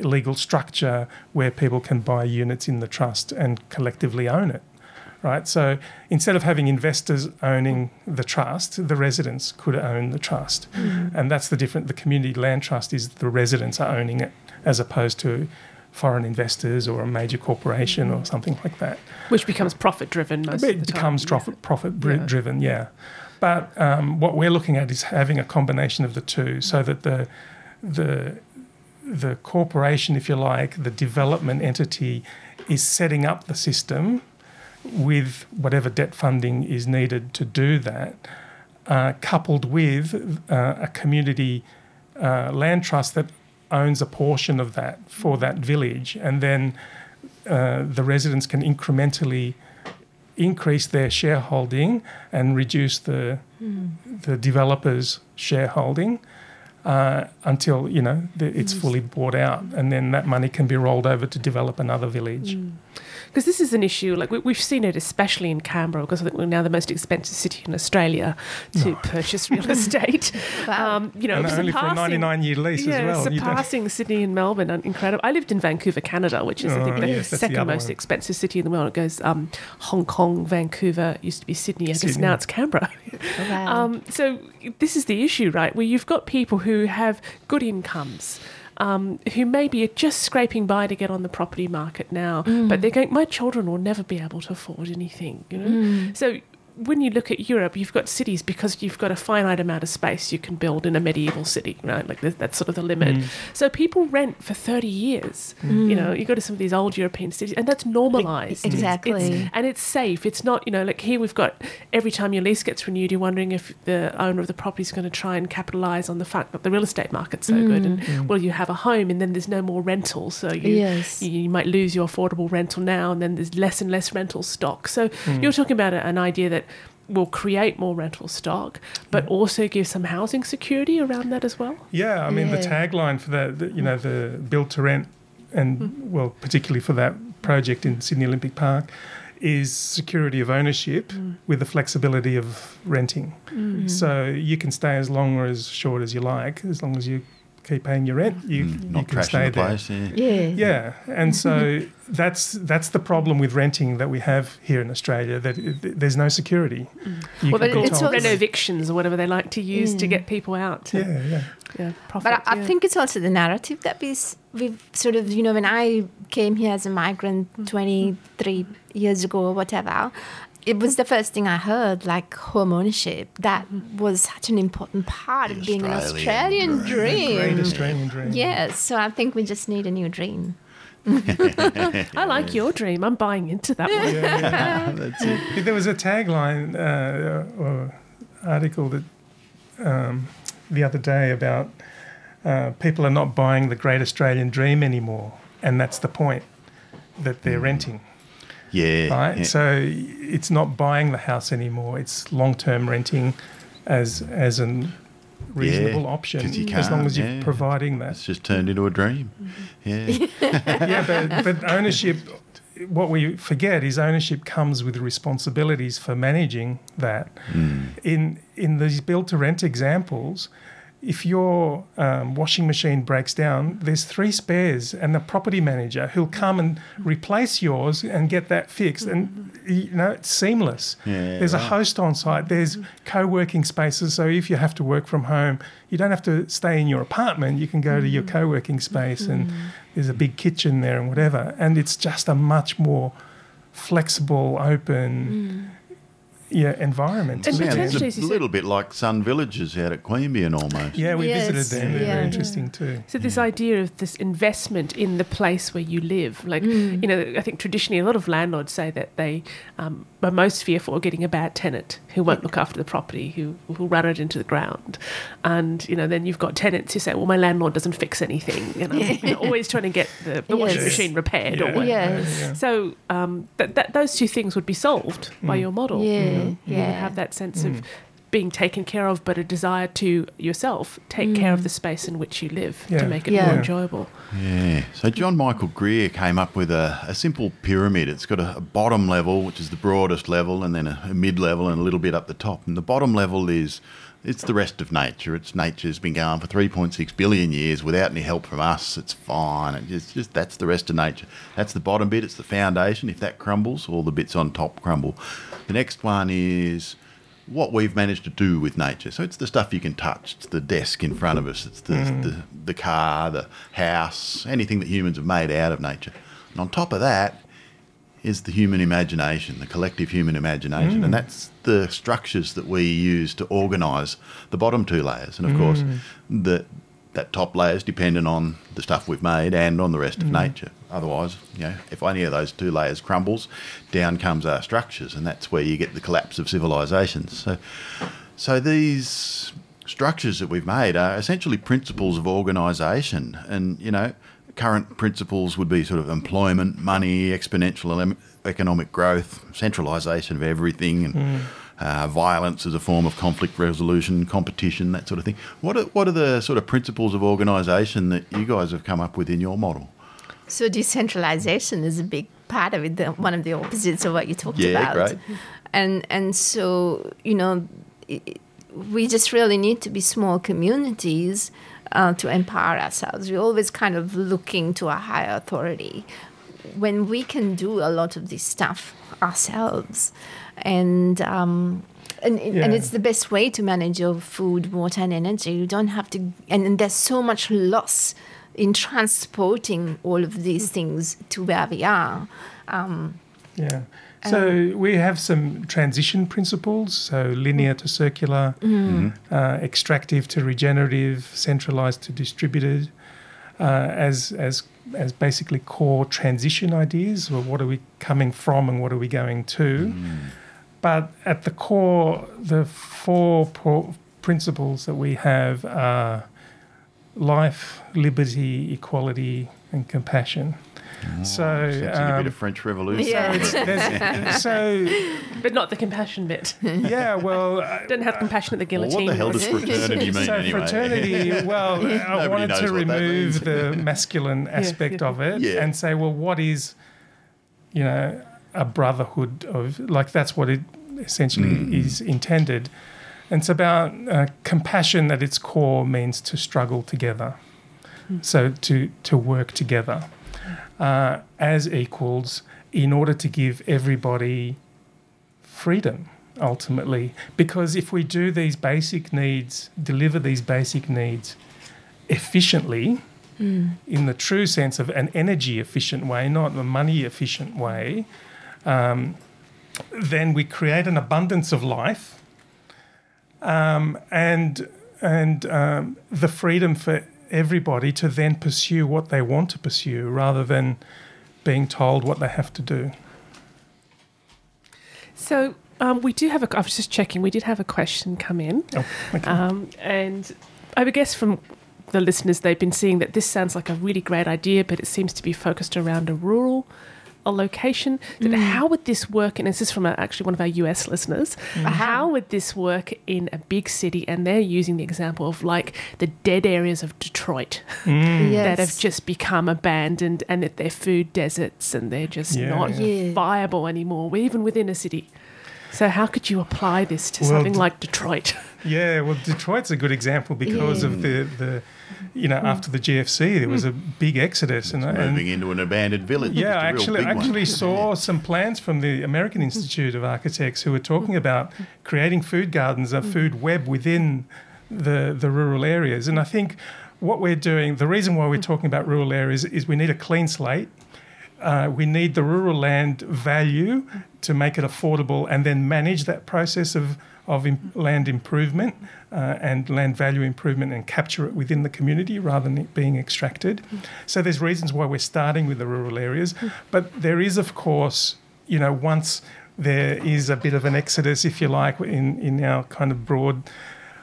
[SPEAKER 4] legal structure where people can buy units in the trust and collectively own it right? So instead of having investors owning the trust, the residents could own the trust, and that's the different. The community land trust is the residents are owning it as opposed to foreign investors or a major corporation or something like that.
[SPEAKER 2] Which becomes profit driven most
[SPEAKER 4] it
[SPEAKER 2] of the time.
[SPEAKER 4] becomes profit profit
[SPEAKER 2] Yeah.
[SPEAKER 4] driven, yeah. But um, what we're looking at is having a combination of the two, so that the the the corporation, if you like, the development entity, is setting up the system with whatever debt funding is needed to do that, uh, coupled with uh, a community uh, land trust that owns a portion of that for that village, and then uh, the residents can incrementally increase their shareholding and reduce the the developers' shareholding uh, until you know the, it's fully bought out, and then that money can be rolled over to develop another village.
[SPEAKER 2] Because this is an issue, like we, we've seen it especially in Canberra, because I think we're now the most expensive city in Australia to purchase real estate.
[SPEAKER 3] Wow.
[SPEAKER 2] Um, you know,
[SPEAKER 4] and only for a
[SPEAKER 2] surpassing-
[SPEAKER 4] 99 year lease
[SPEAKER 2] yeah,
[SPEAKER 4] as well.
[SPEAKER 2] Surpassing Sydney and Melbourne, incredible. I lived in Vancouver, Canada, which is I think
[SPEAKER 4] Oh,
[SPEAKER 2] the
[SPEAKER 4] yes, that's the
[SPEAKER 2] second most
[SPEAKER 4] one.
[SPEAKER 2] expensive city in the world. It goes um, Hong Kong, Vancouver, used to be Sydney, I guess now it's Canberra.
[SPEAKER 3] Wow.
[SPEAKER 2] Um, so this is the issue, right? Where you've got people who have good incomes. Um, who maybe are just scraping by to get on the property market now, but they're going. My children will never be able to afford anything, you know. So when you look at Europe, you've got cities because you've got a finite amount of space you can build in a medieval city, right? Like that's sort of the limit.
[SPEAKER 4] Mm.
[SPEAKER 2] So people rent for thirty years. Mm. You know, you go to some of these old European cities, and that's normalised.
[SPEAKER 3] Exactly.
[SPEAKER 2] it's- and it's safe. It's not, you know, like here we've got every time your lease gets renewed, you're wondering if the owner of the property is going to try and capitalise on the fact that the real estate market's so good. And mm. well, you have a home, and then there's no more rental, so you
[SPEAKER 3] Yes.
[SPEAKER 2] you, you might lose your affordable rental now, and then there's less and less rental stock. So mm. you're talking about a, an idea that will create more rental stock, but mm-hmm. also give some housing security around that as well.
[SPEAKER 4] Yeah, I mean the tagline for the, the you know the build to rent, and mm-hmm. well particularly for that project in Sydney Olympic Park, is security of ownership mm. with the flexibility of renting. Mm. So you can stay as long or as short as you like, as long as you keep paying your rent. You,
[SPEAKER 1] Mm,
[SPEAKER 4] you
[SPEAKER 1] not
[SPEAKER 4] can stay
[SPEAKER 1] the
[SPEAKER 4] there.
[SPEAKER 1] place. Yeah.
[SPEAKER 3] yeah.
[SPEAKER 4] Yeah, and so that's that's the problem with renting that we have here in Australia. That it, there's no security. You
[SPEAKER 2] Well,
[SPEAKER 4] can
[SPEAKER 2] but
[SPEAKER 4] be
[SPEAKER 2] it's
[SPEAKER 4] told-
[SPEAKER 2] renovictions or whatever they like to use to get people out. To,
[SPEAKER 4] Yeah, yeah.
[SPEAKER 2] yeah, profit.
[SPEAKER 3] But I, I think it's also the narrative that we s- we've sort of you know when I came here as a migrant
[SPEAKER 2] Mm-hmm.
[SPEAKER 3] 23 years ago or whatever, it was the first thing I heard like home ownership. That was such an important part of being an
[SPEAKER 1] Australian
[SPEAKER 3] Australian
[SPEAKER 4] Great
[SPEAKER 3] dream.
[SPEAKER 4] Australian dream.
[SPEAKER 3] Yes, so I think we just need a new dream.
[SPEAKER 2] I like your dream. I'm buying into that one.
[SPEAKER 1] That's it.
[SPEAKER 4] There was a tagline uh, or article that um, the other day about uh, people are not buying the Great Australian Dream anymore, and that's the point that they're renting,
[SPEAKER 1] Yeah.
[SPEAKER 4] right?
[SPEAKER 1] yeah.
[SPEAKER 4] So it's not buying the house anymore; it's long-term renting as as an reasonable option
[SPEAKER 1] 'cause you
[SPEAKER 4] as long
[SPEAKER 1] can't,
[SPEAKER 4] as you're
[SPEAKER 1] yeah.
[SPEAKER 4] providing that.
[SPEAKER 1] it's just turned into a dream. Mm-hmm. Yeah.
[SPEAKER 4] yeah, but, but ownership, what we forget is ownership comes with responsibilities for managing that. Mm. In in these build to rent examples, if your um, washing machine breaks down, there's three spares and the property manager who'll come and replace yours and get that fixed. And you know, it's seamless.
[SPEAKER 1] Yeah,
[SPEAKER 4] there's a host on site. There's co-working spaces. So if you have to work from home, you don't have to stay in your apartment. You can go to your mm-hmm. co-working space, and mm-hmm. there's a big kitchen there and whatever. And it's just a much more flexible, open, mm. Yeah, environment.
[SPEAKER 2] And
[SPEAKER 4] to live in.
[SPEAKER 2] potentially-
[SPEAKER 1] it's a
[SPEAKER 2] you
[SPEAKER 1] little bit like Sun Villages out at Queanbeyan almost.
[SPEAKER 4] yeah, we
[SPEAKER 3] Yes,
[SPEAKER 4] visited them. They're
[SPEAKER 3] yeah.
[SPEAKER 4] very interesting too.
[SPEAKER 2] So this idea of this investment in the place where you live, like you know, I think traditionally a lot of landlords say that they um, are most fearful of getting a bad tenant who won't look after the property, who will run it into the ground, and you know, then you've got tenants who say, "Well, my landlord doesn't fix anything," and I'm you know, always trying to get the, the washing
[SPEAKER 3] Yes.
[SPEAKER 2] machine repaired or
[SPEAKER 4] Yeah.
[SPEAKER 2] whatever.
[SPEAKER 3] Yes.
[SPEAKER 2] So um, that, that those two things would be solved by your model.
[SPEAKER 3] Yeah, Mm-hmm.
[SPEAKER 2] you, know? you
[SPEAKER 3] yeah.
[SPEAKER 2] have that sense of mm-hmm. being taken care of, but a desire to yourself take care of mm. the space in which you live
[SPEAKER 4] Yeah.
[SPEAKER 2] to make it
[SPEAKER 3] Yeah.
[SPEAKER 2] more enjoyable.
[SPEAKER 1] Yeah. So John Michael Greer came up with a, a simple pyramid. It's got a, a bottom level, which is the broadest level, and then a, a mid level and a little bit up the top. And the bottom level is it's the rest of nature. It's nature's been going for 3.6 billion years without any help from us. It's fine. It's just, just that's the rest of nature. That's the bottom bit. It's the foundation. If that crumbles, all the bits on top crumble. The next one is what we've managed to do with nature. So it's the stuff you can touch. It's the desk in front of us. It's the, mm. the, the car, the house, anything that humans have made out of nature. And on top of that is the human imagination, the collective human imagination. And mm. that's the structures that we use to organise the bottom two layers. And of course, mm. the, that top layer is dependent on the stuff we've made and on the rest of nature. Otherwise, you know, if any of those two layers crumbles, down comes our structures, and that's where you get the collapse of civilizations. So, so these structures that we've made are essentially principles of organisation, and you know, current principles would be sort of employment, money, exponential economic growth, centralisation of everything, and uh, violence as a form of conflict resolution, competition, that sort of thing. What are, what are the sort of principles of organisation that you guys have come up with in your model?
[SPEAKER 3] So decentralization is a big part of it. The, one of the opposites of what you talked
[SPEAKER 1] Yeah,
[SPEAKER 3] about.
[SPEAKER 1] great.
[SPEAKER 3] And and so you know, i we just really need to be small communities uh, to empower ourselves. We're always kind of looking to a higher authority when we can do a lot of this stuff ourselves, and. Um, and, and it's the best way to manage your food, water, and energy. You don't have to, and, and there's so much loss in transporting all of these things to where we are. Um,
[SPEAKER 4] Yeah. So we have some transition principles. So linear to circular, uh, extractive to regenerative, centralized to distributed, uh, as as as basically core transition ideas. Well, what are we coming from and what are we going to? But at the core, the four pro- principles that we have are life, liberty, equality, and compassion. So,
[SPEAKER 1] Sounds like a
[SPEAKER 4] um,
[SPEAKER 1] bit of French Revolution.
[SPEAKER 3] Yeah.
[SPEAKER 4] it's- so
[SPEAKER 2] But not the compassion bit.
[SPEAKER 4] yeah, well, uh,
[SPEAKER 2] Don't have compassion at the
[SPEAKER 1] Well,
[SPEAKER 2] guillotine.
[SPEAKER 1] what the hell does fraternity mean
[SPEAKER 4] so
[SPEAKER 1] anyway?
[SPEAKER 4] fraternity. Well, I wanted to remove the masculine aspect
[SPEAKER 2] yeah.
[SPEAKER 4] of it
[SPEAKER 1] Yeah.
[SPEAKER 4] and say, well, what is, you know, a brotherhood of like that's what it essentially
[SPEAKER 1] Hmm.
[SPEAKER 4] is intended. And it's about uh, compassion at its core means to struggle together, so to to work together uh, as equals in order to give everybody freedom ultimately. Because if we do these basic needs, deliver these basic needs efficiently, in the true sense of an energy efficient way, not a money efficient way, um, then we create an abundance of life um, and and um, the freedom for everybody to then pursue what they want to pursue rather than being told what they have to do.
[SPEAKER 2] So um, we do have a. I was just checking. We did have a question come in,
[SPEAKER 4] Oh, okay.
[SPEAKER 2] um, and I would guess from the listeners they've been seeing that this sounds like a really great idea, but it seems to be focused around a rural. A location. That How would this work? And this is from a, actually one of our US listeners. How would this work in a big city? And they're using the example of like the dead areas of Detroit
[SPEAKER 4] Mm.
[SPEAKER 3] Yes.
[SPEAKER 2] that have just become abandoned and that they're food deserts and they're just
[SPEAKER 4] Yeah.
[SPEAKER 2] not
[SPEAKER 3] Yeah.
[SPEAKER 2] viable anymore, even within a city. So, how could you apply this to
[SPEAKER 4] Well,
[SPEAKER 2] something like Detroit?
[SPEAKER 4] Yeah, well, Detroit's a good example because of the, the, you
[SPEAKER 2] Hmm.
[SPEAKER 4] know, after the GFC, there was hmm. a big exodus, and, and
[SPEAKER 1] Moving into an abandoned village.
[SPEAKER 4] yeah, I
[SPEAKER 1] Just
[SPEAKER 4] actually
[SPEAKER 1] one.
[SPEAKER 4] actually saw some plans from the American Institute of Architects who were talking hmm. about creating food gardens, a hmm. food web within the the rural areas, and I think what we're doing, the reason why we're talking about rural areas is we need a clean slate. Uh, we need the rural land value to make it affordable and then manage that process of, of im- land improvement uh, and land value improvement and capture it within the community rather than it being extracted. So there's reasons why we're starting with the rural areas. But there is, of course, you know, once there is a bit of an exodus, if you like, in, in our kind of broad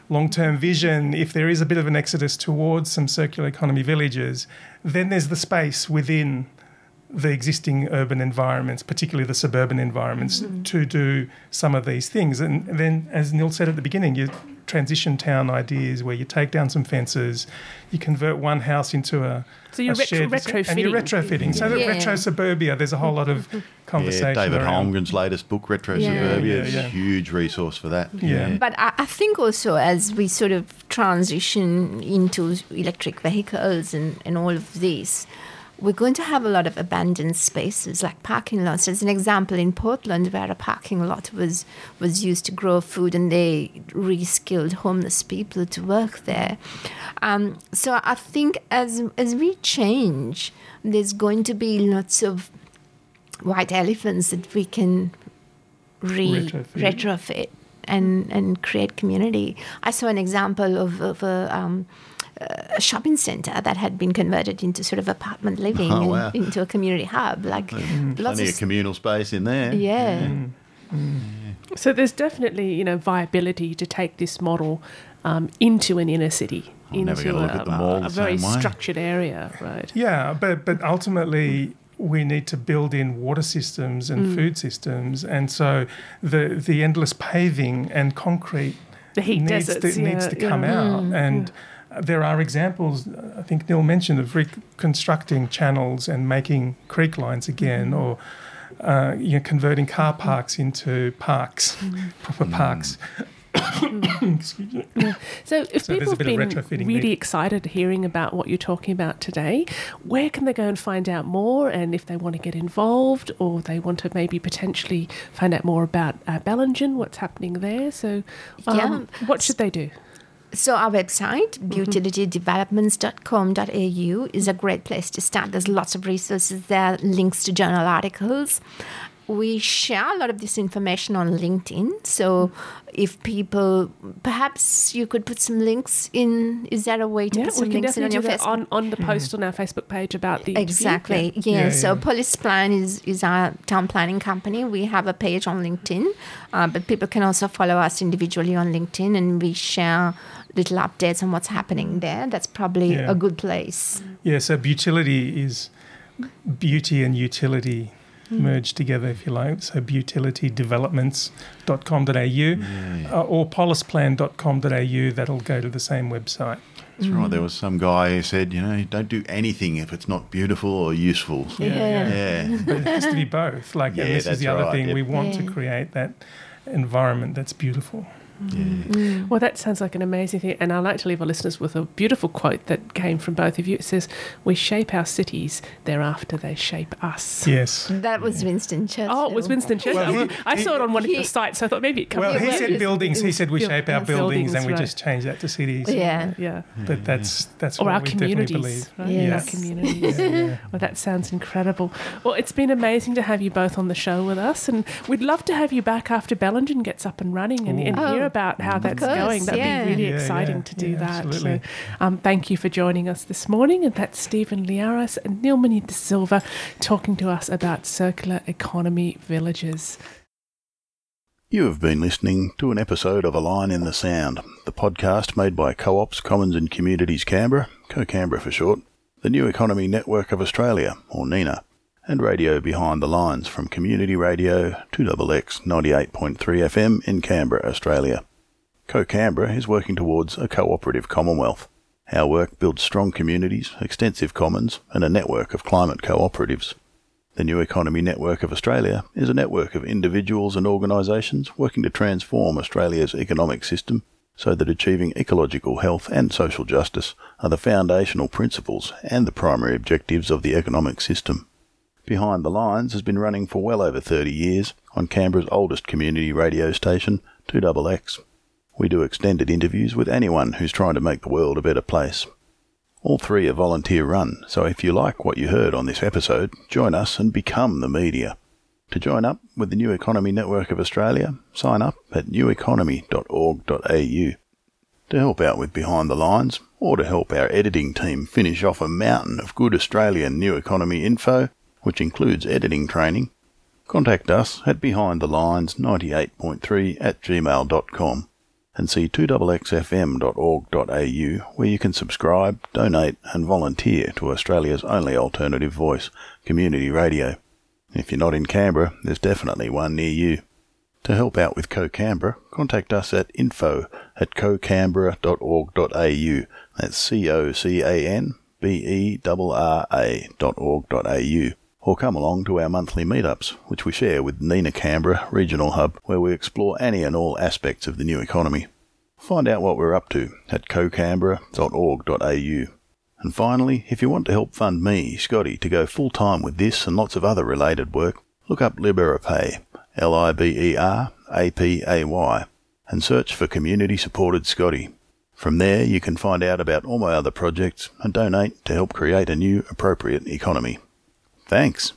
[SPEAKER 4] long term vision, if there is a bit of an exodus towards some circular economy villages, then there's the space within the existing urban environments, particularly the suburban environments, mm-hmm. to do some of these things. And then, as Neil said at the beginning, you transition town ideas where you take down some fences, you convert one house into a
[SPEAKER 2] So you're
[SPEAKER 4] a
[SPEAKER 2] retro-
[SPEAKER 4] shared- and you're
[SPEAKER 2] retrofitting.
[SPEAKER 4] retrofitting. So that
[SPEAKER 3] Yeah.
[SPEAKER 4] retro suburbia, there's a whole lot of conversation.
[SPEAKER 1] Yeah, David
[SPEAKER 4] around.
[SPEAKER 1] Holmgren's latest book, Retro
[SPEAKER 3] Yeah.
[SPEAKER 1] Suburbia,
[SPEAKER 4] Yeah,
[SPEAKER 1] is
[SPEAKER 4] yeah.
[SPEAKER 1] a huge resource for that.
[SPEAKER 4] Yeah.
[SPEAKER 3] But I, I think also as we sort of transition into electric vehicles and, and all of this, we're going to have a lot of abandoned spaces like parking lots. As an example in Portland where a parking lot was was used to grow food and they reskilled homeless people to work there. Um, so I think as as we change, there's going to be lots of white elephants that we can re
[SPEAKER 4] Retrofit.
[SPEAKER 3] retrofit and and create community. I saw an example of, of a, um, a shopping center that had been converted into sort of apartment living
[SPEAKER 1] Oh,
[SPEAKER 3] and
[SPEAKER 1] wow.
[SPEAKER 3] into a community hub. Like lots
[SPEAKER 1] Plenty
[SPEAKER 3] of
[SPEAKER 1] of communal space in there.
[SPEAKER 3] yeah. Mm. Mm.
[SPEAKER 2] So, there's definitely you know viability to take this model um, into an inner city,
[SPEAKER 1] I'm
[SPEAKER 2] into
[SPEAKER 1] gonna
[SPEAKER 2] a,
[SPEAKER 1] at the mall
[SPEAKER 2] a, very
[SPEAKER 1] way.
[SPEAKER 2] structured area, right?
[SPEAKER 4] Yeah, but but ultimately we need to build in water systems and mm. food systems, and so the the endless paving and concrete
[SPEAKER 2] The heat
[SPEAKER 4] needs
[SPEAKER 2] deserts,
[SPEAKER 4] to, needs
[SPEAKER 2] yeah,
[SPEAKER 4] to
[SPEAKER 2] yeah.
[SPEAKER 4] come out, and there are examples. I think Neil mentioned of reconstructing channels and making creek lines again, or uh, you know, converting car parks into parks, proper parks. Excuse me.
[SPEAKER 2] So, if
[SPEAKER 4] So
[SPEAKER 2] people have been really
[SPEAKER 4] need.
[SPEAKER 2] excited hearing about what you're talking about today, where can they go and find out more? And if they want to get involved or they want to maybe potentially find out more about uh, Bellingen, what's happening there? So, um, what should they do?
[SPEAKER 3] So our website, mm-hmm. beautilitydevelopments.com.au, is a great place to start. There's lots of resources there, links to journal articles. We share a lot of this information on LinkedIn. So mm-hmm. if people, perhaps you could put some links in. Is there a way to
[SPEAKER 2] Yeah,
[SPEAKER 3] put some
[SPEAKER 2] we can
[SPEAKER 3] links in on
[SPEAKER 2] definitely
[SPEAKER 3] your Facebook?
[SPEAKER 2] on, on the mm-hmm. post on our Facebook page about the.
[SPEAKER 3] Exactly.
[SPEAKER 2] Yeah.
[SPEAKER 3] Yeah.
[SPEAKER 4] Yeah,
[SPEAKER 3] So
[SPEAKER 4] yeah.
[SPEAKER 3] PolisPlan is, is our town planning company. We have a page on LinkedIn, uh, but people can also follow us individually on LinkedIn, and we share little updates on what's happening there. That's probably
[SPEAKER 4] Yeah.
[SPEAKER 3] a good place.
[SPEAKER 4] Yeah, so beautility is beauty and utility merged together, if you like. So beautilitydevelopments.com.au uh, or polisplan.com.au, that'll go to the same website.
[SPEAKER 1] That's right. There was some guy who said, you know, don't do anything if it's not beautiful or useful.
[SPEAKER 3] Yeah.
[SPEAKER 1] Yeah.
[SPEAKER 4] But it has to be both. Like,
[SPEAKER 1] Yeah,
[SPEAKER 4] and this is
[SPEAKER 1] that's
[SPEAKER 4] the other
[SPEAKER 1] right,
[SPEAKER 4] thing.
[SPEAKER 1] yep.
[SPEAKER 4] We want to create that environment that's beautiful. Mm.
[SPEAKER 1] yeah. Mm.
[SPEAKER 2] Well, that sounds like an amazing thing. And I'd like to leave our listeners with a beautiful quote that came from both of you. It says, We shape our cities, thereafter they shape us.
[SPEAKER 4] Yes.
[SPEAKER 3] That was Winston Churchill.
[SPEAKER 2] Oh, it was Winston Churchill.
[SPEAKER 4] Well, he-
[SPEAKER 2] I saw it on one of
[SPEAKER 3] he-
[SPEAKER 2] your sites, so I thought maybe it comes
[SPEAKER 4] Well, he said buildings. He said we
[SPEAKER 2] Build-
[SPEAKER 4] shape our buildings, and we
[SPEAKER 2] right.
[SPEAKER 4] just change that to cities.
[SPEAKER 3] Yeah.
[SPEAKER 2] Yeah.
[SPEAKER 4] But mm-hmm. that's that's
[SPEAKER 2] Or
[SPEAKER 4] what
[SPEAKER 2] our
[SPEAKER 4] we definitely
[SPEAKER 2] communities.
[SPEAKER 4] believe.
[SPEAKER 2] Right?
[SPEAKER 3] Yes.
[SPEAKER 2] Our communities. Well, that sounds incredible. Well, it's been amazing to have you both on the show with us, and we'd love to have you back after Bellingen gets up and running and, and
[SPEAKER 3] Oh,
[SPEAKER 2] hear about how that's
[SPEAKER 3] course,
[SPEAKER 2] going. That'd
[SPEAKER 3] yeah.
[SPEAKER 2] be really
[SPEAKER 4] Yeah,
[SPEAKER 2] exciting
[SPEAKER 4] yeah,
[SPEAKER 2] to do
[SPEAKER 4] yeah,
[SPEAKER 2] that.
[SPEAKER 4] absolutely.
[SPEAKER 2] So, um, thank you for joining us this morning. And that's Stephen Liaros and Nilmini De Silva talking to us about circular economy villages.
[SPEAKER 1] You have been listening to an episode of A Line in the Sound, the podcast made by Co ops, Commons and Communities Canberra, Co Canberra for short, the New Economy Network of Australia, or NENA, and Radio Behind the Lines from Community Radio 2XX 98.3 FM in Canberra, Australia. Co Canberra is working towards a cooperative Commonwealth. Our work builds strong communities, extensive commons, and a network of climate cooperatives. The New Economy Network of Australia is a network of individuals and organisations working to transform Australia's economic system so that achieving ecological health and social justice are the foundational principles and the primary objectives of the economic system. Behind the Lines has been running for well over 30 years on Canberra's oldest community radio station, 2XX. We do extended interviews with anyone who's trying to make the world a better place. All three are volunteer run, so if you like what you heard on this episode, join us and become the media. To join up with the New Economy Network of Australia, sign up at neweconomy.org.au. To help out with Behind the Lines, or to help our editing team finish off a mountain of good Australian New Economy info, which includes editing training, contact us at behindthelines98.3 at gmail.com and see 2xxfm.org.au where you can subscribe, donate and volunteer to Australia's only alternative voice, community radio. If you're not in Canberra, there's definitely one near you. To help out with Co-Canberra, contact us at info at cocanberra.org.au. That's C-O-C-A-N-B-E-R-R-A dot org dot au. Or come along to our monthly meetups, which we share with NENA Canberra Regional Hub, where we explore any and all aspects of the new economy. Find out what we're up to at cocanberra.org.au. And finally, if you want to help fund me, Scotty, to go full time with this and lots of other related work, look up Liberapay, L I B E R A P A Y, and search for Community Supported Scotty. From there, you can find out about all my other projects and donate to help create a new appropriate economy. Thanks.